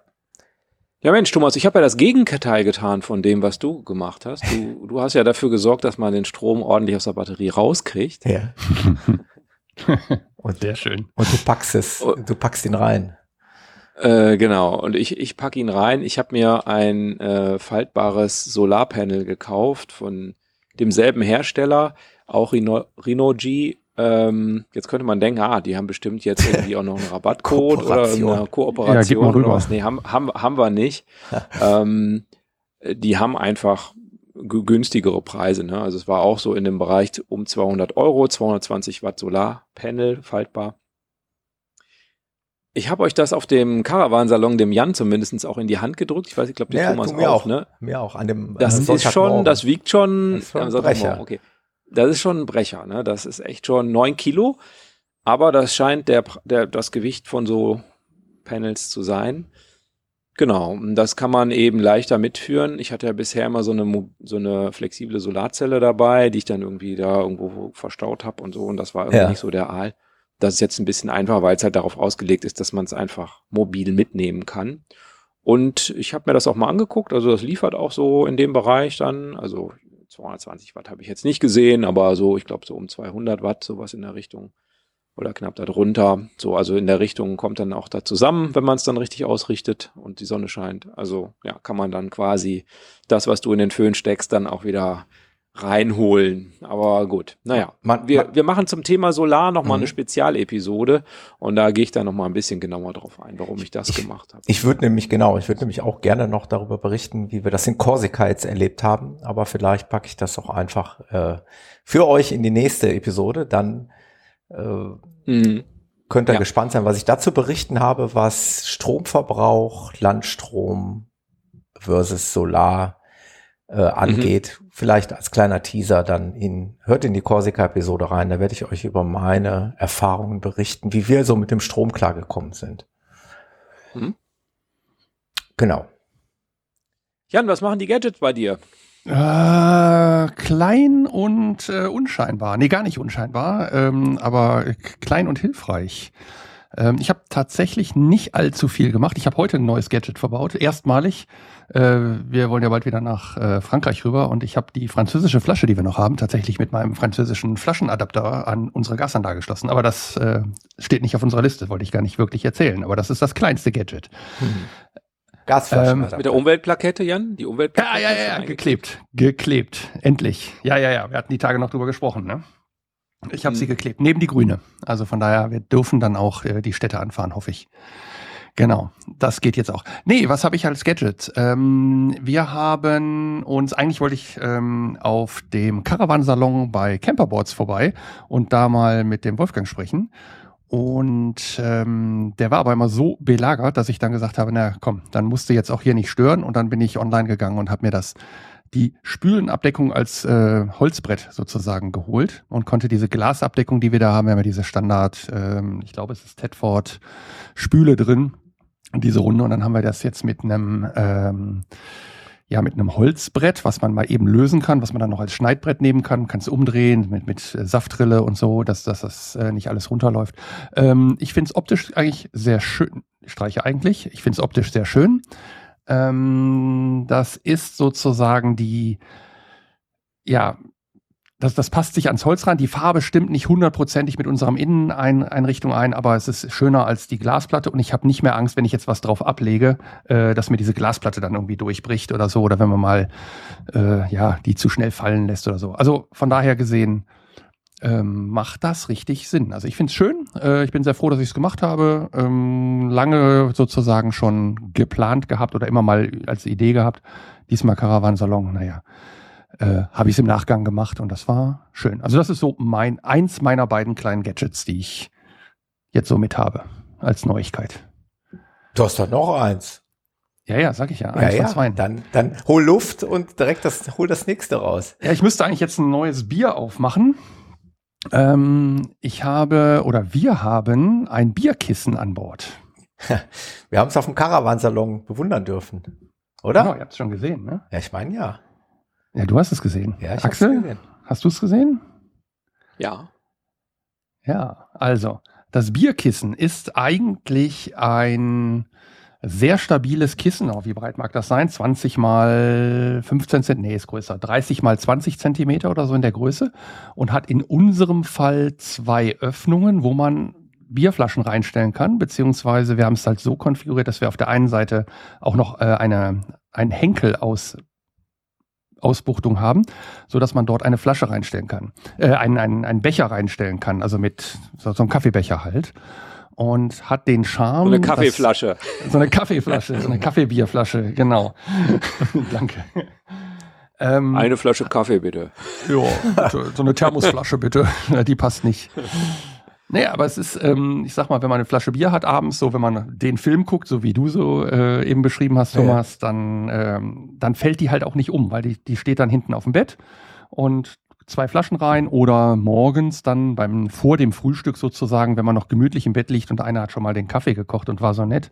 Ja, Mensch, Thomas, ich habe ja das Gegenteil getan von dem, was du gemacht hast. Du, du hast ja dafür gesorgt, dass man den Strom ordentlich aus der Batterie rauskriegt. Ja. und sehr schön. Und du packst es, oh. du packst ihn rein. Äh, genau. Und ich, ich packe ihn rein. Ich habe mir ein äh, faltbares Solarpanel gekauft von demselben Hersteller, auch Reno, Renogy ähm, jetzt könnte man denken, ah, die haben bestimmt jetzt irgendwie auch noch einen Rabattcode oder eine Kooperation ja, oder was. Nee, haben, haben, haben wir nicht. ähm, die haben einfach günstigere Preise. Ne? Also es war auch so in dem Bereich um 200 Euro, 220 Watt Solarpanel, faltbar. Ich habe euch das auf dem Caravansalon, dem Jan zumindest auch in die Hand gedrückt. Ich weiß, ich glaube, der ja, Thomas mir auch, auch, ne? Mir auch an dem. Das äh, ist schon, das wiegt schon. Das ist schon ja, okay das ist schon ein Brecher, ne? Das ist echt schon neun Kilo. Aber das scheint der, der, das Gewicht von so Panels zu sein. Genau, das kann man eben leichter mitführen. Ich hatte ja bisher immer so eine, so eine flexible Solarzelle dabei, die ich dann irgendwie da irgendwo verstaut habe und so. Und das war irgendwie ja. nicht so der Aal. Das ist jetzt ein bisschen einfacher, weil es halt darauf ausgelegt ist, dass man es einfach mobil mitnehmen kann. Und ich habe mir das auch mal angeguckt. Also das liefert auch so in dem Bereich dann. Also 220 Watt habe ich jetzt nicht gesehen, aber so, ich glaube, so um 200 Watt, sowas in der Richtung oder knapp darunter. So, also in der Richtung kommt dann auch da zusammen, wenn man es dann richtig ausrichtet und die Sonne scheint. Also ja, kann man dann quasi das, was du in den Föhn steckst, dann auch wieder reinholen. Aber gut, naja, man, wir, man, wir machen zum Thema Solar nochmal mhm. eine Spezialepisode und da gehe ich dann nochmal ein bisschen genauer drauf ein, warum ich das ich, gemacht habe. Ich würde nämlich, genau, ich würde nämlich auch gerne noch darüber berichten, wie wir das in Korsika jetzt erlebt haben, aber vielleicht packe ich das auch einfach äh, für euch in die nächste Episode, dann äh, mhm. könnt ihr ja. gespannt sein, was ich dazu berichten habe, was Stromverbrauch, Landstrom versus Solar äh, angeht. Mhm. Vielleicht als kleiner Teaser dann in, hört in die Korsika-Episode rein, da werde ich euch über meine Erfahrungen berichten, wie wir so mit dem Strom klargekommen sind. Mhm. Genau. Jan, was machen die Gadgets bei dir? Äh, klein und äh, unscheinbar. Nee, gar nicht unscheinbar, ähm, aber klein und hilfreich. Ähm, ich habe tatsächlich nicht allzu viel gemacht. Ich habe heute ein neues Gadget verbaut, erstmalig. Äh, wir wollen ja bald wieder nach äh, Frankreich rüber und ich habe die französische Flasche, die wir noch haben, tatsächlich mit meinem französischen Flaschenadapter an unsere Gasanlage geschlossen. Aber das äh, steht nicht auf unserer Liste, wollte ich gar nicht wirklich erzählen. Aber das ist das kleinste Gadget. Hm. Gasflaschen. Ähm, mit der Umweltplakette, Jan? Die Umweltplakette? Ja, ja, ja, geklebt. Geklebt. Endlich. Ja, ja, ja. Wir hatten die Tage noch drüber gesprochen, ne? Ich habe sie hm. geklebt, neben die Grüne. Also von daher, wir dürfen dann auch äh, die Städte anfahren, hoffe ich. Genau, das geht jetzt auch. Nee, was habe ich als Gadget? Ähm, wir haben uns, eigentlich wollte ich ähm, auf dem Caravansalon bei Camperboards vorbei und da mal mit dem Wolfgang sprechen. Und ähm, der war aber immer so belagert, dass ich dann gesagt habe, na komm, dann musst du jetzt auch hier nicht stören. Und dann bin ich online gegangen und habe mir das die Spülenabdeckung als äh, Holzbrett sozusagen geholt und konnte diese Glasabdeckung, die wir da haben, wir haben ja diese Standard, ähm, ich glaube, es ist Tedford Spüle drin, diese Runde. Und dann haben wir das jetzt mit einem ähm, ja, mit einem Holzbrett, was man mal eben lösen kann, was man dann noch als Schneidbrett nehmen kann, kann es umdrehen mit, mit Saftrille und so, dass, dass das äh, nicht alles runterläuft. Ähm, ich finde es optisch eigentlich sehr schön, streiche eigentlich, ich finde es optisch sehr schön. Ähm, das ist sozusagen die, ja, das, das passt sich ans Holz ran. Die Farbe stimmt nicht hundertprozentig mit unserem Inneneinrichtung ein, aber es ist schöner als die Glasplatte und ich habe nicht mehr Angst, wenn ich jetzt was drauf ablege, äh, dass mir diese Glasplatte dann irgendwie durchbricht oder so oder wenn man mal äh, ja die zu schnell fallen lässt oder so. Also von daher gesehen ähm, macht das richtig Sinn. Also ich finde es schön. Äh, ich bin sehr froh, dass ich es gemacht habe. Ähm, lange sozusagen schon geplant gehabt oder immer mal als Idee gehabt. Diesmal Caravansalon, naja, äh, habe ich es im Nachgang gemacht und das war schön. Also das ist so mein eins meiner beiden kleinen Gadgets, die ich jetzt so mit habe als Neuigkeit. Du hast doch noch eins. Ja, ja, sag ich ja. Eins ja, ja. Dann, dann hol Luft und direkt das, hol das nächste raus. Ja, ich müsste eigentlich jetzt ein neues Bier aufmachen. Ähm, ich habe oder wir haben ein Bierkissen an Bord. Wir haben es auf dem Caravansalon bewundern dürfen, oder? Genau, ihr habt es schon gesehen, ne? Ja, ich meine ja. Ja, du hast es gesehen. Ja, ich Axel, gesehen. hast du es gesehen? Ja. Ja, also das Bierkissen ist eigentlich ein sehr stabiles Kissen. Oh, wie breit mag das sein? 20 mal 15 Zentimeter, nee, ist größer. 30 mal 20 Zentimeter oder so in der Größe und hat in unserem Fall zwei Öffnungen, wo man Bierflaschen reinstellen kann, beziehungsweise wir haben es halt so konfiguriert, dass wir auf der einen Seite auch noch äh, eine, einen Henkel aus Ausbuchtung haben, so dass man dort eine Flasche reinstellen kann, äh, einen, einen, einen Becher reinstellen kann, also mit so, so einem Kaffeebecher halt und hat den Charme. So eine Kaffeeflasche. Dass, so eine Kaffeeflasche, so eine Kaffeebierflasche, genau. Danke. Ähm, eine Flasche Kaffee bitte. Ja, so eine Thermosflasche bitte. Die passt nicht. Nee, aber es ist, ähm, ich sag mal, wenn man eine Flasche Bier hat abends, so wenn man den Film guckt, so wie du so äh, eben beschrieben hast, Thomas, ja. dann, ähm, dann fällt die halt auch nicht um, weil die, die steht dann hinten auf dem Bett und zwei Flaschen rein oder morgens dann beim vor dem Frühstück sozusagen, wenn man noch gemütlich im Bett liegt und einer hat schon mal den Kaffee gekocht und war so nett.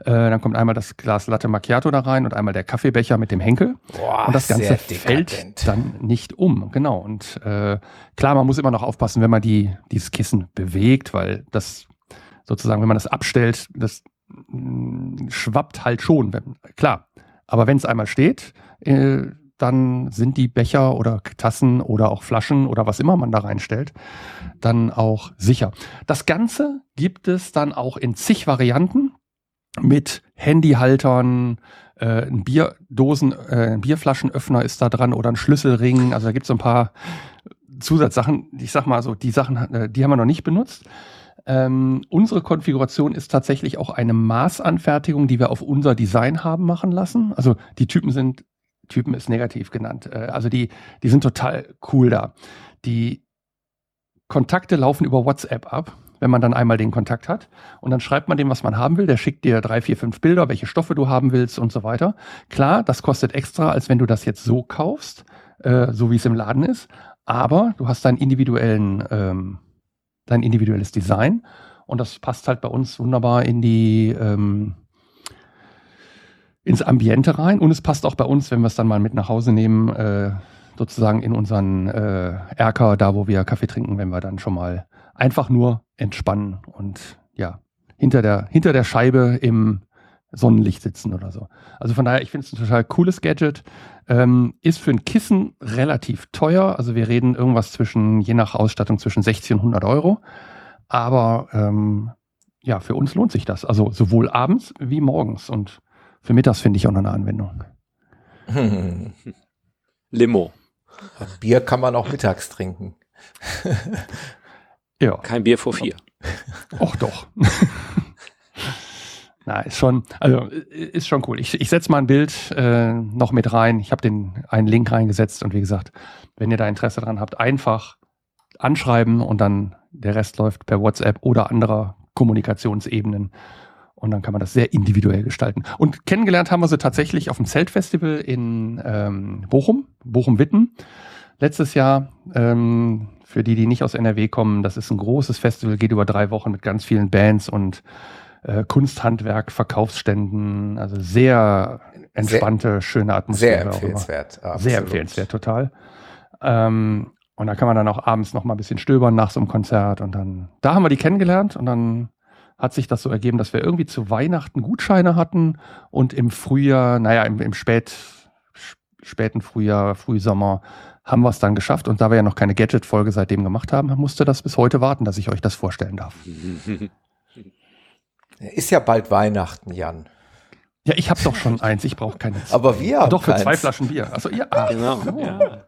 Äh, dann kommt einmal das Glas Latte Macchiato da rein und einmal der Kaffeebecher mit dem Henkel. Boah, und das Ganze fällt dann nicht um. Genau. Und äh, klar, man muss immer noch aufpassen, wenn man die, dieses Kissen bewegt, weil das sozusagen, wenn man das abstellt, das mh, mm, schwappt halt schon. Wenn, klar. Aber wenn es einmal steht, äh, dann sind die Becher oder Tassen oder auch Flaschen oder was immer man da reinstellt, dann auch sicher. Das Ganze gibt es dann auch in zig Varianten mit Handyhaltern, äh, ein Bierdosen, äh, ein Bierflaschenöffner ist da dran oder ein Schlüsselring. Also da gibt es so ein paar Zusatzsachen. Ich sag mal so, die Sachen, äh, die haben wir noch nicht benutzt. Ähm, unsere Konfiguration ist tatsächlich auch eine Maßanfertigung, die wir auf unser Design haben machen lassen. Also die Typen sind Typen ist negativ genannt. Äh, also die, die sind total cool da. Die Kontakte laufen über WhatsApp ab, wenn man dann einmal den Kontakt hat. Und dann schreibt man dem, was man haben will. Der schickt dir drei, vier, fünf Bilder, welche Stoffe du haben willst und so weiter. Klar, das kostet extra, als wenn du das jetzt so kaufst, äh, so wie es im Laden ist. Aber du hast deinen individuellen, ähm, dein individuelles Design. Und das passt halt bei uns wunderbar in die, ähm, ins Ambiente rein und es passt auch bei uns, wenn wir es dann mal mit nach Hause nehmen, äh, sozusagen in unseren äh, Erker, da wo wir Kaffee trinken, wenn wir dann schon mal einfach nur entspannen und ja, hinter der, hinter der Scheibe im Sonnenlicht sitzen oder so. Also von daher, ich finde es ein total cooles Gadget. Ähm, ist für ein Kissen relativ teuer. Also wir reden irgendwas zwischen, je nach Ausstattung, zwischen 60 und 100 Euro. Aber ähm, ja, für uns lohnt sich das. Also sowohl abends wie morgens. Und für mittags finde ich auch noch eine Anwendung. Limo. Bier kann man auch mittags trinken. ja. Kein Bier vor vier. Och doch. Na, ist schon, also ist schon cool. Ich, ich setze mal ein Bild äh, noch mit rein. Ich habe den einen Link reingesetzt und wie gesagt, wenn ihr da Interesse dran habt, einfach anschreiben und dann der Rest läuft per WhatsApp oder anderer Kommunikationsebenen. Und dann kann man das sehr individuell gestalten. Und kennengelernt haben wir sie tatsächlich auf dem Zeltfestival in ähm, Bochum, Bochum-Witten. Letztes Jahr, ähm, für die, die nicht aus NRW kommen, das ist ein großes Festival, geht über drei Wochen mit ganz vielen Bands und äh, Kunsthandwerk, Verkaufsständen, also sehr entspannte, sehr, schöne Atmosphäre. Sehr empfehlenswert. Sehr empfehlenswert, total. Ähm, und da kann man dann auch abends noch mal ein bisschen stöbern nach so einem Konzert und dann, da haben wir die kennengelernt und dann hat sich das so ergeben, dass wir irgendwie zu Weihnachten Gutscheine hatten und im Frühjahr, naja, im, im Spät, späten Frühjahr, Frühsommer haben wir es dann geschafft. Und da wir ja noch keine Gadget-Folge seitdem gemacht haben, musste das bis heute warten, dass ich euch das vorstellen darf. Ist ja bald Weihnachten, Jan. Ja, ich habe doch schon eins, ich brauche keine zwei. Aber wir haben Doch, für keins. zwei Flaschen Bier. Also, ja, ah, genau. Oh. Ja.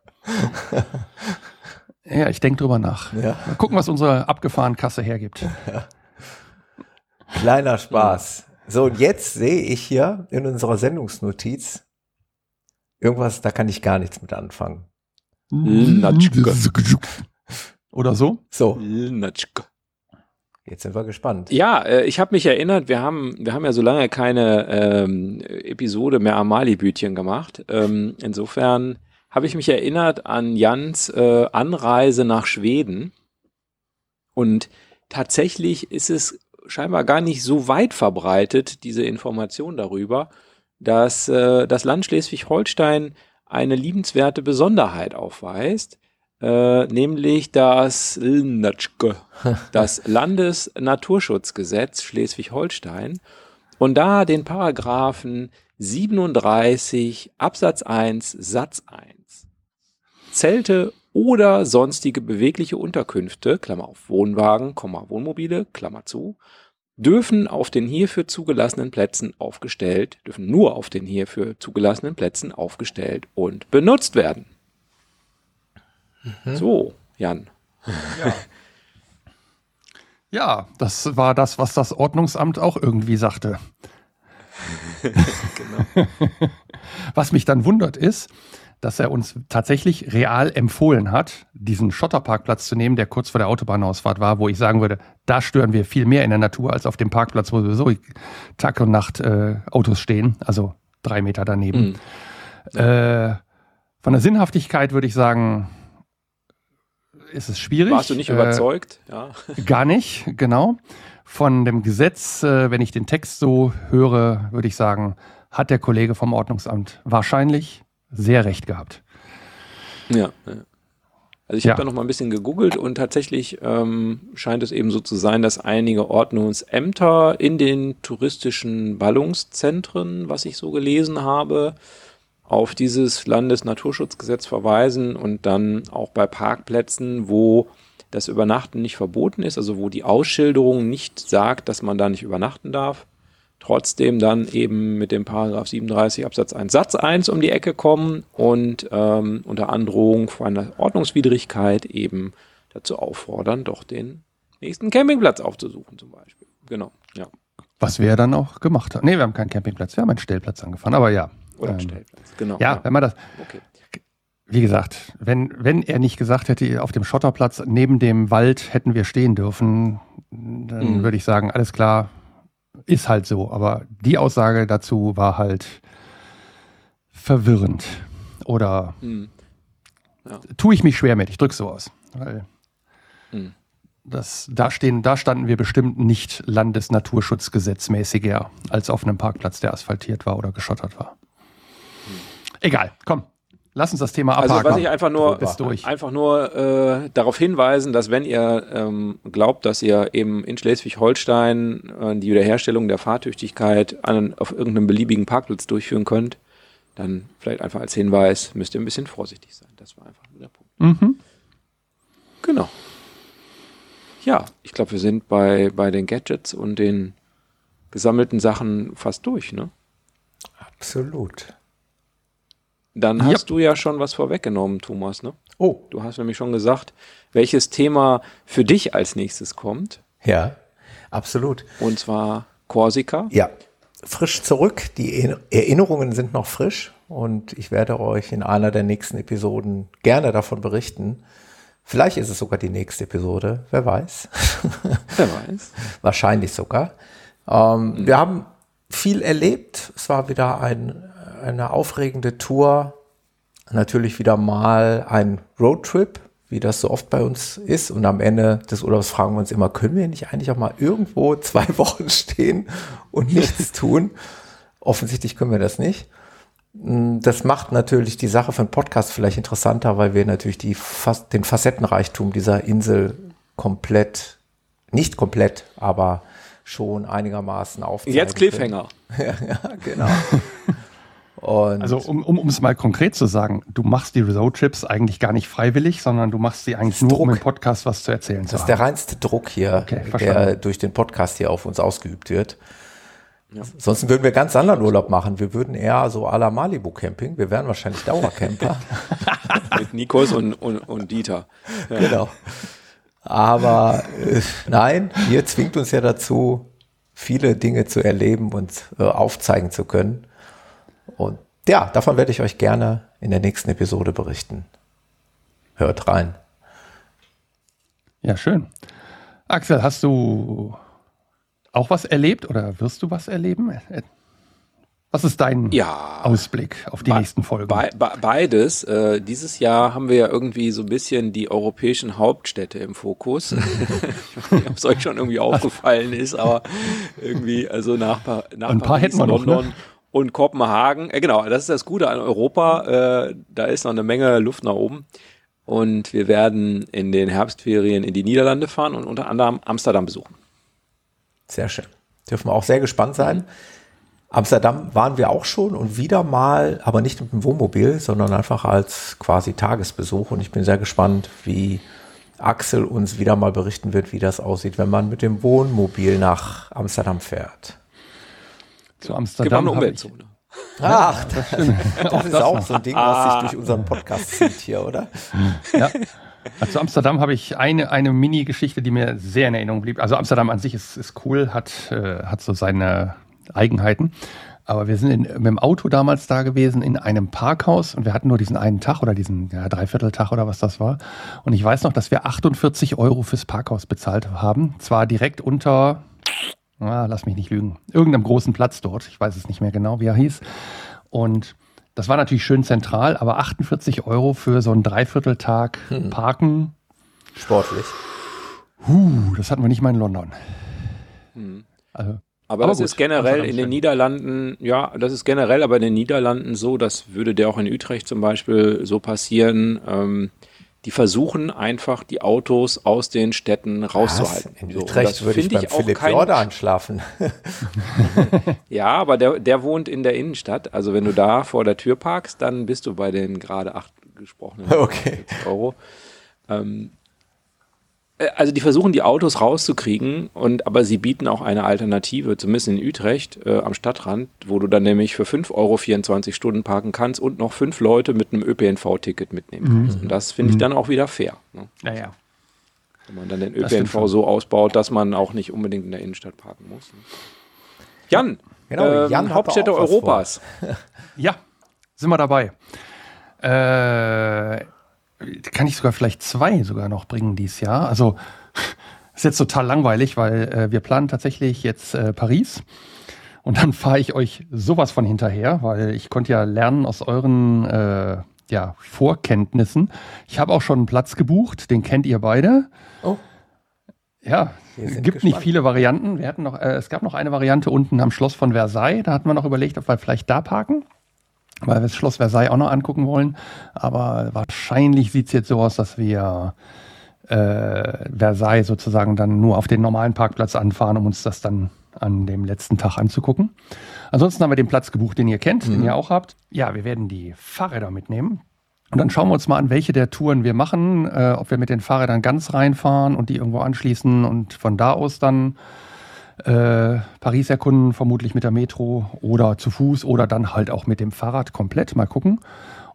Ja, ich denke drüber nach. Ja. Mal gucken, was unsere abgefahrene Kasse hergibt. Ja. Kleiner Spaß. So, und jetzt sehe ich hier in unserer Sendungsnotiz irgendwas, da kann ich gar nichts mit anfangen. Oder so? So. Jetzt sind wir gespannt. Ja, äh, ich habe mich erinnert, wir haben, wir haben ja so lange keine ähm, Episode mehr am Mali-Bütchen gemacht. Ähm, insofern habe ich mich erinnert an Jans äh, Anreise nach Schweden. Und tatsächlich ist es scheinbar gar nicht so weit verbreitet, diese Information darüber, dass äh, das Land Schleswig-Holstein eine liebenswerte Besonderheit aufweist, äh, nämlich das das Landesnaturschutzgesetz Schleswig-Holstein und da den Paragraphen 37 Absatz 1 Satz 1. Zelte oder sonstige bewegliche Unterkünfte, Klammer auf Wohnwagen, Wohnmobile, Klammer zu, dürfen auf den hierfür zugelassenen Plätzen aufgestellt, dürfen nur auf den hierfür zugelassenen Plätzen aufgestellt und benutzt werden. Mhm. So, Jan. Ja. ja, das war das, was das Ordnungsamt auch irgendwie sagte. genau. Was mich dann wundert ist, dass er uns tatsächlich real empfohlen hat, diesen Schotterparkplatz zu nehmen, der kurz vor der Autobahnausfahrt war, wo ich sagen würde, da stören wir viel mehr in der Natur als auf dem Parkplatz, wo sowieso Tag und Nacht äh, Autos stehen, also drei Meter daneben. Mhm. Äh, von der Sinnhaftigkeit würde ich sagen, ist es schwierig. Warst du nicht äh, überzeugt? Ja. Gar nicht, genau. Von dem Gesetz, äh, wenn ich den Text so höre, würde ich sagen, hat der Kollege vom Ordnungsamt wahrscheinlich sehr recht gehabt. Ja. Also ich ja. habe da noch mal ein bisschen gegoogelt und tatsächlich ähm, scheint es eben so zu sein, dass einige Ordnungsämter in den touristischen Ballungszentren, was ich so gelesen habe, auf dieses Landesnaturschutzgesetz verweisen und dann auch bei Parkplätzen, wo das Übernachten nicht verboten ist, also wo die Ausschilderung nicht sagt, dass man da nicht übernachten darf, trotzdem dann eben mit dem Paragraph 37 Absatz 1 Satz 1 um die Ecke kommen und ähm, unter Androhung von einer Ordnungswidrigkeit eben dazu auffordern, doch den nächsten Campingplatz aufzusuchen zum Beispiel. Genau, ja. Was wir dann auch gemacht haben. Nee, wir haben keinen Campingplatz, wir haben einen Stellplatz angefahren, aber ja. Oder einen ähm, Stellplatz, genau. Ja, ja, wenn man das. Okay. Wie gesagt, wenn, wenn er nicht gesagt hätte, auf dem Schotterplatz neben dem Wald hätten wir stehen dürfen, dann mhm. würde ich sagen, alles klar, ist halt so. Aber die Aussage dazu war halt verwirrend. Oder mhm. ja. tue ich mich schwer mit, ich drücke so aus. Weil mhm. das, da, stehen, da standen wir bestimmt nicht landesnaturschutzgesetzmäßiger als auf einem Parkplatz, der asphaltiert war oder geschottert war. Egal, komm. Lass uns das Thema abhaken. Also was ich einfach nur, einfach nur äh, darauf hinweisen, dass wenn ihr ähm, glaubt, dass ihr eben in Schleswig-Holstein äh, die Wiederherstellung der Fahrtüchtigkeit an, auf irgendeinem beliebigen Parkplatz durchführen könnt, dann vielleicht einfach als Hinweis müsst ihr ein bisschen vorsichtig sein. Das war einfach nur der Punkt. Mhm. Genau. Ja, ich glaube, wir sind bei, bei den Gadgets und den gesammelten Sachen fast durch, ne? Absolut. Dann hast ja. du ja schon was vorweggenommen, Thomas, ne? Oh. Du hast nämlich schon gesagt, welches Thema für dich als nächstes kommt. Ja, absolut. Und zwar Korsika. Ja, frisch zurück. Die Erinnerungen sind noch frisch und ich werde euch in einer der nächsten Episoden gerne davon berichten. Vielleicht ist es sogar die nächste Episode, wer weiß. Wer weiß. Wahrscheinlich sogar. Ähm, mhm. Wir haben viel erlebt. Es war wieder ein eine aufregende Tour. Natürlich wieder mal ein Roadtrip, wie das so oft bei uns ist. Und am Ende des Urlaubs fragen wir uns immer, können wir nicht eigentlich auch mal irgendwo zwei Wochen stehen und nichts tun? Offensichtlich können wir das nicht. Das macht natürlich die Sache für einen Podcast vielleicht interessanter, weil wir natürlich die, den Facettenreichtum dieser Insel komplett, nicht komplett, aber schon einigermaßen aufzeigen. Jetzt Cliffhanger. ja, ja, genau. Und also um, um, um es mal konkret zu sagen, du machst die Roadtrips eigentlich gar nicht freiwillig, sondern du machst sie eigentlich nur, Druck. um im Podcast was zu erzählen Das ist der reinste Druck hier, okay, der durch den Podcast hier auf uns ausgeübt wird. Ja. Sonst würden wir ganz anderen Urlaub machen. Wir würden eher so à la Malibu Camping. Wir wären wahrscheinlich Dauercamper. Mit Nikos und, und, und Dieter. Ja. Genau. Aber äh, nein, ihr zwingt uns ja dazu, viele Dinge zu erleben und äh, aufzeigen zu können. Und ja, davon werde ich euch gerne in der nächsten Episode berichten. Hört rein. Ja, schön. Axel, hast du auch was erlebt oder wirst du was erleben? Was ist dein ja, Ausblick auf die nächsten Folgen? Be be beides. Äh, dieses Jahr haben wir ja irgendwie so ein bisschen die europäischen Hauptstädte im Fokus. ich weiß nicht, ob es euch schon irgendwie aufgefallen ist, aber irgendwie, also nach, nach ein paar Paris, hätten wir London noch, ne? Und Kopenhagen. Äh, genau, das ist das Gute an Europa. Äh, da ist noch eine Menge Luft nach oben. Und wir werden in den Herbstferien in die Niederlande fahren und unter anderem Amsterdam besuchen. Sehr schön. Dürfen wir auch sehr gespannt sein. Amsterdam waren wir auch schon und wieder mal, aber nicht mit dem Wohnmobil, sondern einfach als quasi Tagesbesuch. Und ich bin sehr gespannt, wie Axel uns wieder mal berichten wird, wie das aussieht, wenn man mit dem Wohnmobil nach Amsterdam fährt. Zu Amsterdam. Eine Umweltzone. Ach, das, das ist auch so ein Ding, was sich durch unseren Podcast zieht hier, oder? Ja. Also zu Amsterdam habe ich eine, eine Mini-Geschichte, die mir sehr in Erinnerung blieb. Also Amsterdam an sich ist, ist cool, hat, äh, hat so seine Eigenheiten. Aber wir sind in, mit dem Auto damals da gewesen in einem Parkhaus und wir hatten nur diesen einen Tag oder diesen ja, Dreivierteltag oder was das war. Und ich weiß noch, dass wir 48 Euro fürs Parkhaus bezahlt haben. Zwar direkt unter, ah, lass mich nicht lügen, irgendeinem großen Platz dort. Ich weiß es nicht mehr genau, wie er hieß. Und das war natürlich schön zentral, aber 48 Euro für so einen Dreivierteltag hm. Parken. Sportlich. Huh, das hatten wir nicht mal in London. Hm. Also, aber, aber, das gut, ist generell in den Niederlanden, ja, das ist generell aber in den Niederlanden so, das würde der auch in Utrecht zum Beispiel so passieren. Ähm, die versuchen einfach die Autos aus den Städten rauszuhalten. Was? In Utrecht so, würde ich beim ich Philipp kein... Jordan schlafen. ja, aber der, der wohnt in der Innenstadt. Also wenn du da vor der Tür parkst, dann bist du bei den gerade acht gesprochenen okay. Euro. Ähm, äh, also die versuchen die Autos rauszukriegen und aber sie bieten auch eine Alternative, zumindest in Utrecht äh, am Stadtrand, wo du dann nämlich für 5 Euro 24 Stunden parken kannst und noch fünf Leute mit einem ÖPNV-Ticket mitnehmen mhm. kannst. Und das finde ich mhm. dann auch wieder fair. Ne? Naja. Wenn man dann den ÖPNV so ausbaut, dass man auch nicht unbedingt in der Innenstadt parken muss. Ne? Jan, genau, ähm, Jan Hauptstädte Europas. ja, sind wir dabei. Äh, kann ich sogar vielleicht zwei sogar noch bringen dieses Jahr. Also ist jetzt total langweilig, weil äh, wir planen tatsächlich jetzt äh, Paris. Und dann fahre ich euch sowas von hinterher, weil ich konnte ja lernen aus euren äh, ja, Vorkenntnissen. Ich habe auch schon einen Platz gebucht, den kennt ihr beide. Oh. Ja, es gibt gespannt. nicht viele Varianten. Wir hatten noch, äh, es gab noch eine Variante unten am Schloss von Versailles. Da hatten wir noch überlegt, ob wir vielleicht da parken weil wir das Schloss Versailles auch noch angucken wollen. Aber wahrscheinlich sieht es jetzt so aus, dass wir äh, Versailles sozusagen dann nur auf den normalen Parkplatz anfahren, um uns das dann an dem letzten Tag anzugucken. Ansonsten haben wir den Platz gebucht, den ihr kennt, mhm. den ihr auch habt. Ja, wir werden die Fahrräder mitnehmen. Und dann schauen wir uns mal an, welche der Touren wir machen, äh, ob wir mit den Fahrrädern ganz reinfahren und die irgendwo anschließen und von da aus dann äh, Paris erkunden, vermutlich mit der Metro oder zu Fuß oder dann halt auch mit dem Fahrrad komplett. Mal gucken.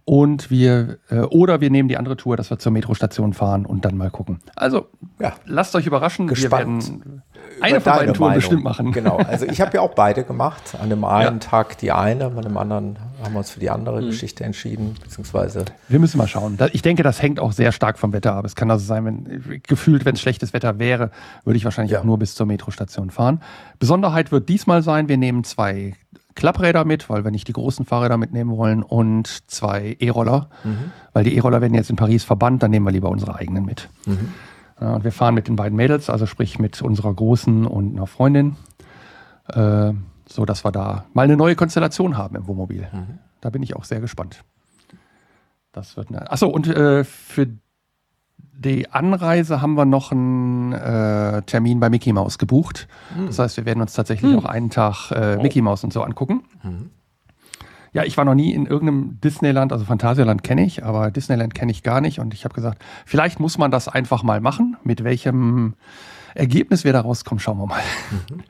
Und wir, äh, oder wir nehmen die andere Tour, dass wir zur Metrostation fahren und dann mal gucken. Also, ja. lasst euch überraschen. Gespannt. Wir werden eine von beiden Touren Meinung. bestimmt machen. Genau. Also, ich habe ja auch beide gemacht. An dem einen ja. Tag die eine, an dem anderen haben wir uns für die andere mhm. Geschichte entschieden, beziehungsweise. Wir müssen mal schauen. Ich denke, das hängt auch sehr stark vom Wetter ab. Es kann also sein, wenn, gefühlt, wenn es schlechtes Wetter wäre, würde ich wahrscheinlich ja. auch nur bis zur Metrostation fahren. Besonderheit wird diesmal sein, wir nehmen zwei Klappräder mit, weil wir nicht die großen Fahrräder mitnehmen wollen und zwei E-Roller, mhm. weil die E-Roller werden jetzt in Paris verbannt, dann nehmen wir lieber unsere eigenen mit. Mhm. Ja, und wir fahren mit den beiden Mädels, also sprich mit unserer großen und einer Freundin, äh, so dass wir da mal eine neue Konstellation haben im Wohnmobil. Mhm. Da bin ich auch sehr gespannt. Das wird eine. Achso, und äh, für die Anreise haben wir noch einen äh, Termin bei Mickey Mouse gebucht. Mhm. Das heißt, wir werden uns tatsächlich mhm. auch einen Tag äh, Mickey Mouse und so angucken. Mhm. Ja, ich war noch nie in irgendeinem Disneyland, also Phantasialand kenne ich, aber Disneyland kenne ich gar nicht. Und ich habe gesagt, vielleicht muss man das einfach mal machen. Mit welchem Ergebnis wir da rauskommen, schauen wir mal. Mhm.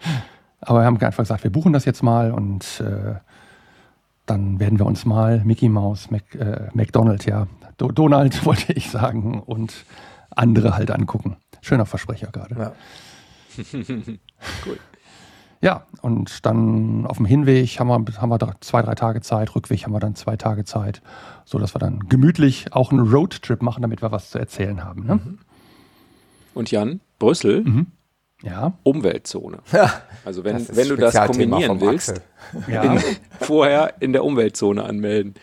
Aber wir haben einfach gesagt, wir buchen das jetzt mal und äh, dann werden wir uns mal Mickey Mouse, Mac, äh, McDonald, ja, Do Donald wollte ich sagen und andere halt angucken. Schöner Versprecher gerade. Ja. cool. Ja, und dann auf dem Hinweg haben wir, haben wir zwei, drei Tage Zeit, Rückweg haben wir dann zwei Tage Zeit, so dass wir dann gemütlich auch einen Roadtrip machen, damit wir was zu erzählen haben. Ne? Mhm. Und Jan, Brüssel, mhm. ja. Umweltzone. Ja, also wenn, wenn du das kombinieren willst, ja. in, vorher in der Umweltzone anmelden.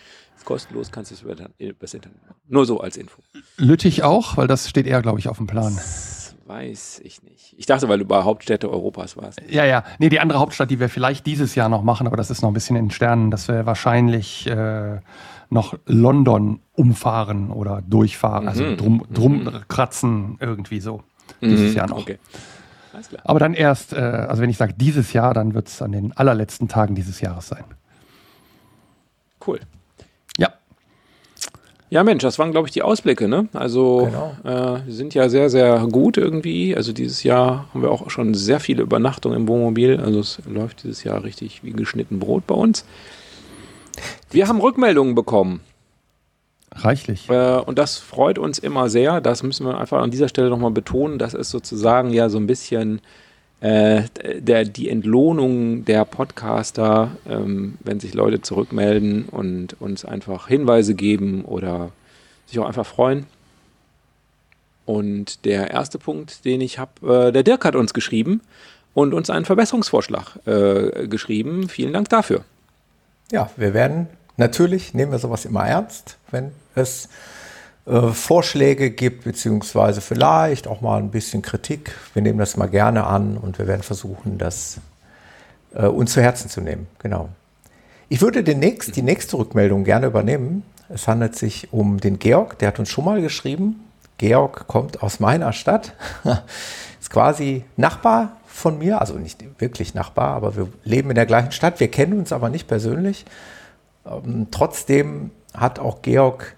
Ist kostenlos, kannst du es über das Internet machen. Nur so als Info. Lüttich auch, weil das steht eher, glaube ich, auf dem Plan. Das weiß ich nicht. Ich dachte, weil du bei Hauptstädte Europas warst. Ja, ja. Nee, die andere Hauptstadt, die wir vielleicht dieses Jahr noch machen, aber das ist noch ein bisschen in den Sternen, dass wir wahrscheinlich äh, noch London umfahren oder durchfahren, also mhm. drum, drum mhm. kratzen irgendwie so. Dieses mhm. Jahr noch. Okay. Aber dann erst, äh, also wenn ich sage dieses Jahr, dann wird es an den allerletzten Tagen dieses Jahres sein. Cool. Ja. Mensch, das waren, glaube ich, die Ausblicke. Ne? Also genau. äh, sind ja sehr, sehr gut irgendwie. Also dieses Jahr haben wir auch schon sehr viele Übernachtungen im Wohnmobil. Also es läuft dieses Jahr richtig wie geschnitten Brot bei uns. Wir haben Rückmeldungen bekommen. Reichlich. Äh, und das freut uns immer sehr. Das müssen wir einfach an dieser Stelle nochmal betonen. Das ist sozusagen ja so ein bisschen äh, der, die Entlohnung der Podcaster, ähm, wenn sich Leute zurückmelden und uns einfach Hinweise geben oder sich auch einfach freuen. Und der erste Punkt, den ich habe, äh, der Dirk hat uns geschrieben und uns einen Verbesserungsvorschlag äh, geschrieben. Vielen Dank dafür. Ja, wir werden natürlich, nehmen wir sowas immer ernst, wenn es äh, Vorschläge gibt, beziehungsweise vielleicht auch mal ein bisschen Kritik. Wir nehmen das mal gerne an und wir werden versuchen, das äh, uns zu Herzen zu nehmen. Genau. Ich würde den nächst, die nächste Rückmeldung gerne übernehmen. Es handelt sich um den Georg, der hat uns schon mal geschrieben. Georg kommt aus meiner Stadt, ist quasi Nachbar von mir, also nicht wirklich Nachbar, aber wir leben in der gleichen Stadt. Wir kennen uns aber nicht persönlich. Ähm, trotzdem hat auch Georg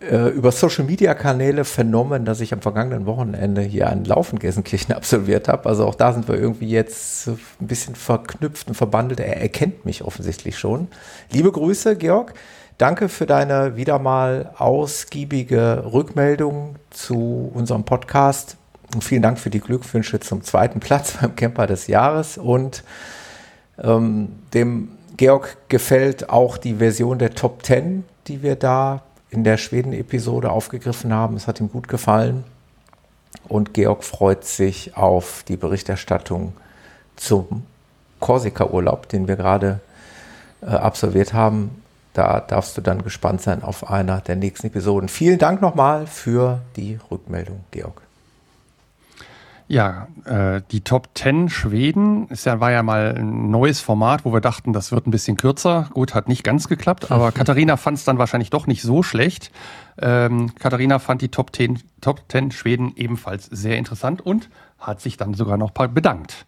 äh, über Social Media Kanäle vernommen, dass ich am vergangenen Wochenende hier einen Lauf in Gelsenkirchen absolviert habe. Also auch da sind wir irgendwie jetzt ein bisschen verknüpft und verbandelt. Er erkennt mich offensichtlich schon. Liebe Grüße, Georg. Danke für deine wieder mal ausgiebige Rückmeldung zu unserem Podcast. Und vielen Dank für die Glückwünsche zum zweiten Platz beim Camper des Jahres. Und ähm, dem Georg gefällt auch die Version der Top 10, die wir da in der Schweden-Episode aufgegriffen haben. Es hat ihm gut gefallen. Und Georg freut sich auf die Berichterstattung zum Korsika-Urlaub, den wir gerade äh, absolviert haben. Da darfst du dann gespannt sein auf einer der nächsten Episoden. Vielen Dank nochmal für die Rückmeldung, Georg. Ja, äh, die Top 10 Schweden ist ja, war ja mal ein neues Format, wo wir dachten, das wird ein bisschen kürzer. Gut, hat nicht ganz geklappt, aber Katharina fand es dann wahrscheinlich doch nicht so schlecht. Ähm, Katharina fand die Top 10, Top 10 Schweden ebenfalls sehr interessant und hat sich dann sogar noch bedankt.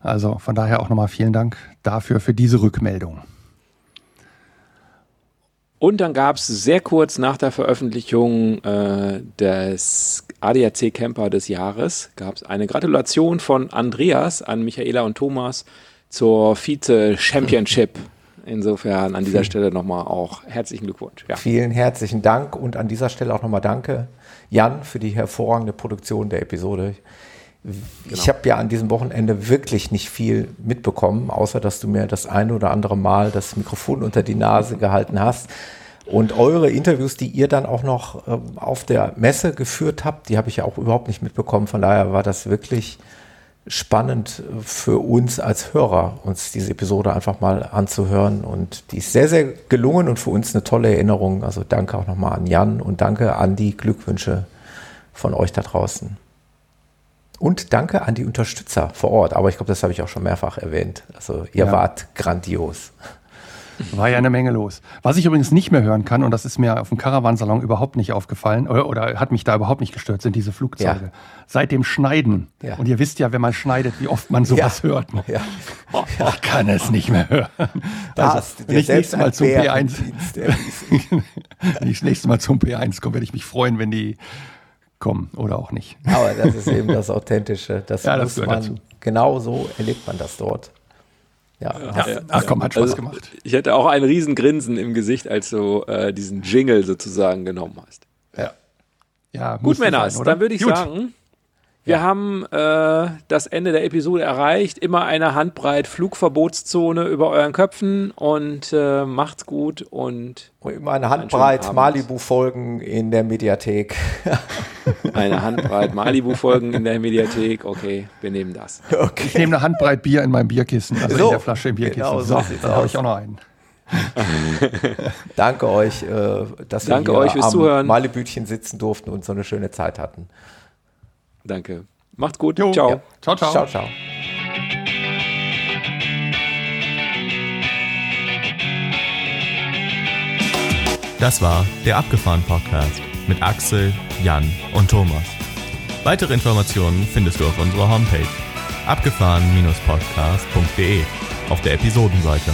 Also von daher auch nochmal vielen Dank dafür, für diese Rückmeldung. Und dann gab es sehr kurz nach der Veröffentlichung äh, des ADAC Camper des Jahres gab es eine Gratulation von Andreas an Michaela und Thomas zur Vize Championship. Insofern an dieser Stelle nochmal auch herzlichen Glückwunsch. Ja. Vielen herzlichen Dank und an dieser Stelle auch nochmal danke, Jan, für die hervorragende Produktion der Episode. Ich genau. habe ja an diesem Wochenende wirklich nicht viel mitbekommen, außer dass du mir das eine oder andere Mal das Mikrofon unter die Nase gehalten hast. Und eure Interviews, die ihr dann auch noch ähm, auf der Messe geführt habt, die habe ich ja auch überhaupt nicht mitbekommen. Von daher war das wirklich spannend für uns als Hörer, uns diese Episode einfach mal anzuhören. Und die ist sehr, sehr gelungen und für uns eine tolle Erinnerung. Also danke auch nochmal an Jan und danke an die Glückwünsche von euch da draußen. Und danke an die Unterstützer vor Ort. Aber ich glaube, das habe ich auch schon mehrfach erwähnt. Also ihr ja. wart grandios. War ja eine Menge los. Was ich übrigens nicht mehr hören kann, und das ist mir auf dem Caravansalon überhaupt nicht aufgefallen, oder, oder, hat mich da überhaupt nicht gestört, sind diese Flugzeuge. Ja. Seit dem Schneiden. Ja. Und ihr wisst ja, wenn man schneidet, wie oft man sowas ja. hört. Ja. Oh, ich kann es nicht mehr hören. Das, also, wenn ich nächstes Mal zum P1, wenn ich nächstes Mal zum P1 komme, werde ich mich freuen, wenn die kommen oder auch nicht. Aber das ist eben das Authentische. Das, ja, das muss man, dazu. genau so erlebt man das dort. Ja, ja. Ach komm, hat Spaß also, gemacht. Ich hätte auch ein Riesengrinsen im Gesicht, als du äh, diesen Jingle sozusagen genommen hast. Ja. Ja, gut, Männers, dann würde ich gut. sagen, wir ja. haben äh, das Ende der Episode erreicht. Immer eine Handbreit Flugverbotszone über euren Köpfen und äh, macht's gut und, und immer eine Handbreit Malibu-Folgen in der Mediathek. eine Handbreit Malibu-Folgen in der Mediathek. Okay, wir nehmen das. Okay. Ich nehme eine Handbreit Bier in meinem Bierkissen, also so, in der Flasche im Bierkissen. Genau, so, so da habe ich auch noch einen. Danke euch, äh, dass Danke wir euch fürs am Zuhören. Malibütchen sitzen durften und so eine schöne Zeit hatten. Danke. Macht's gut. Jo. Ciao. Ja. Ciao, ciao. Ciao, ciao. Das war der Abgefahren Podcast mit Axel, Jan und Thomas. Weitere Informationen findest du auf unserer Homepage abgefahren-podcast.de auf der Episodenseite.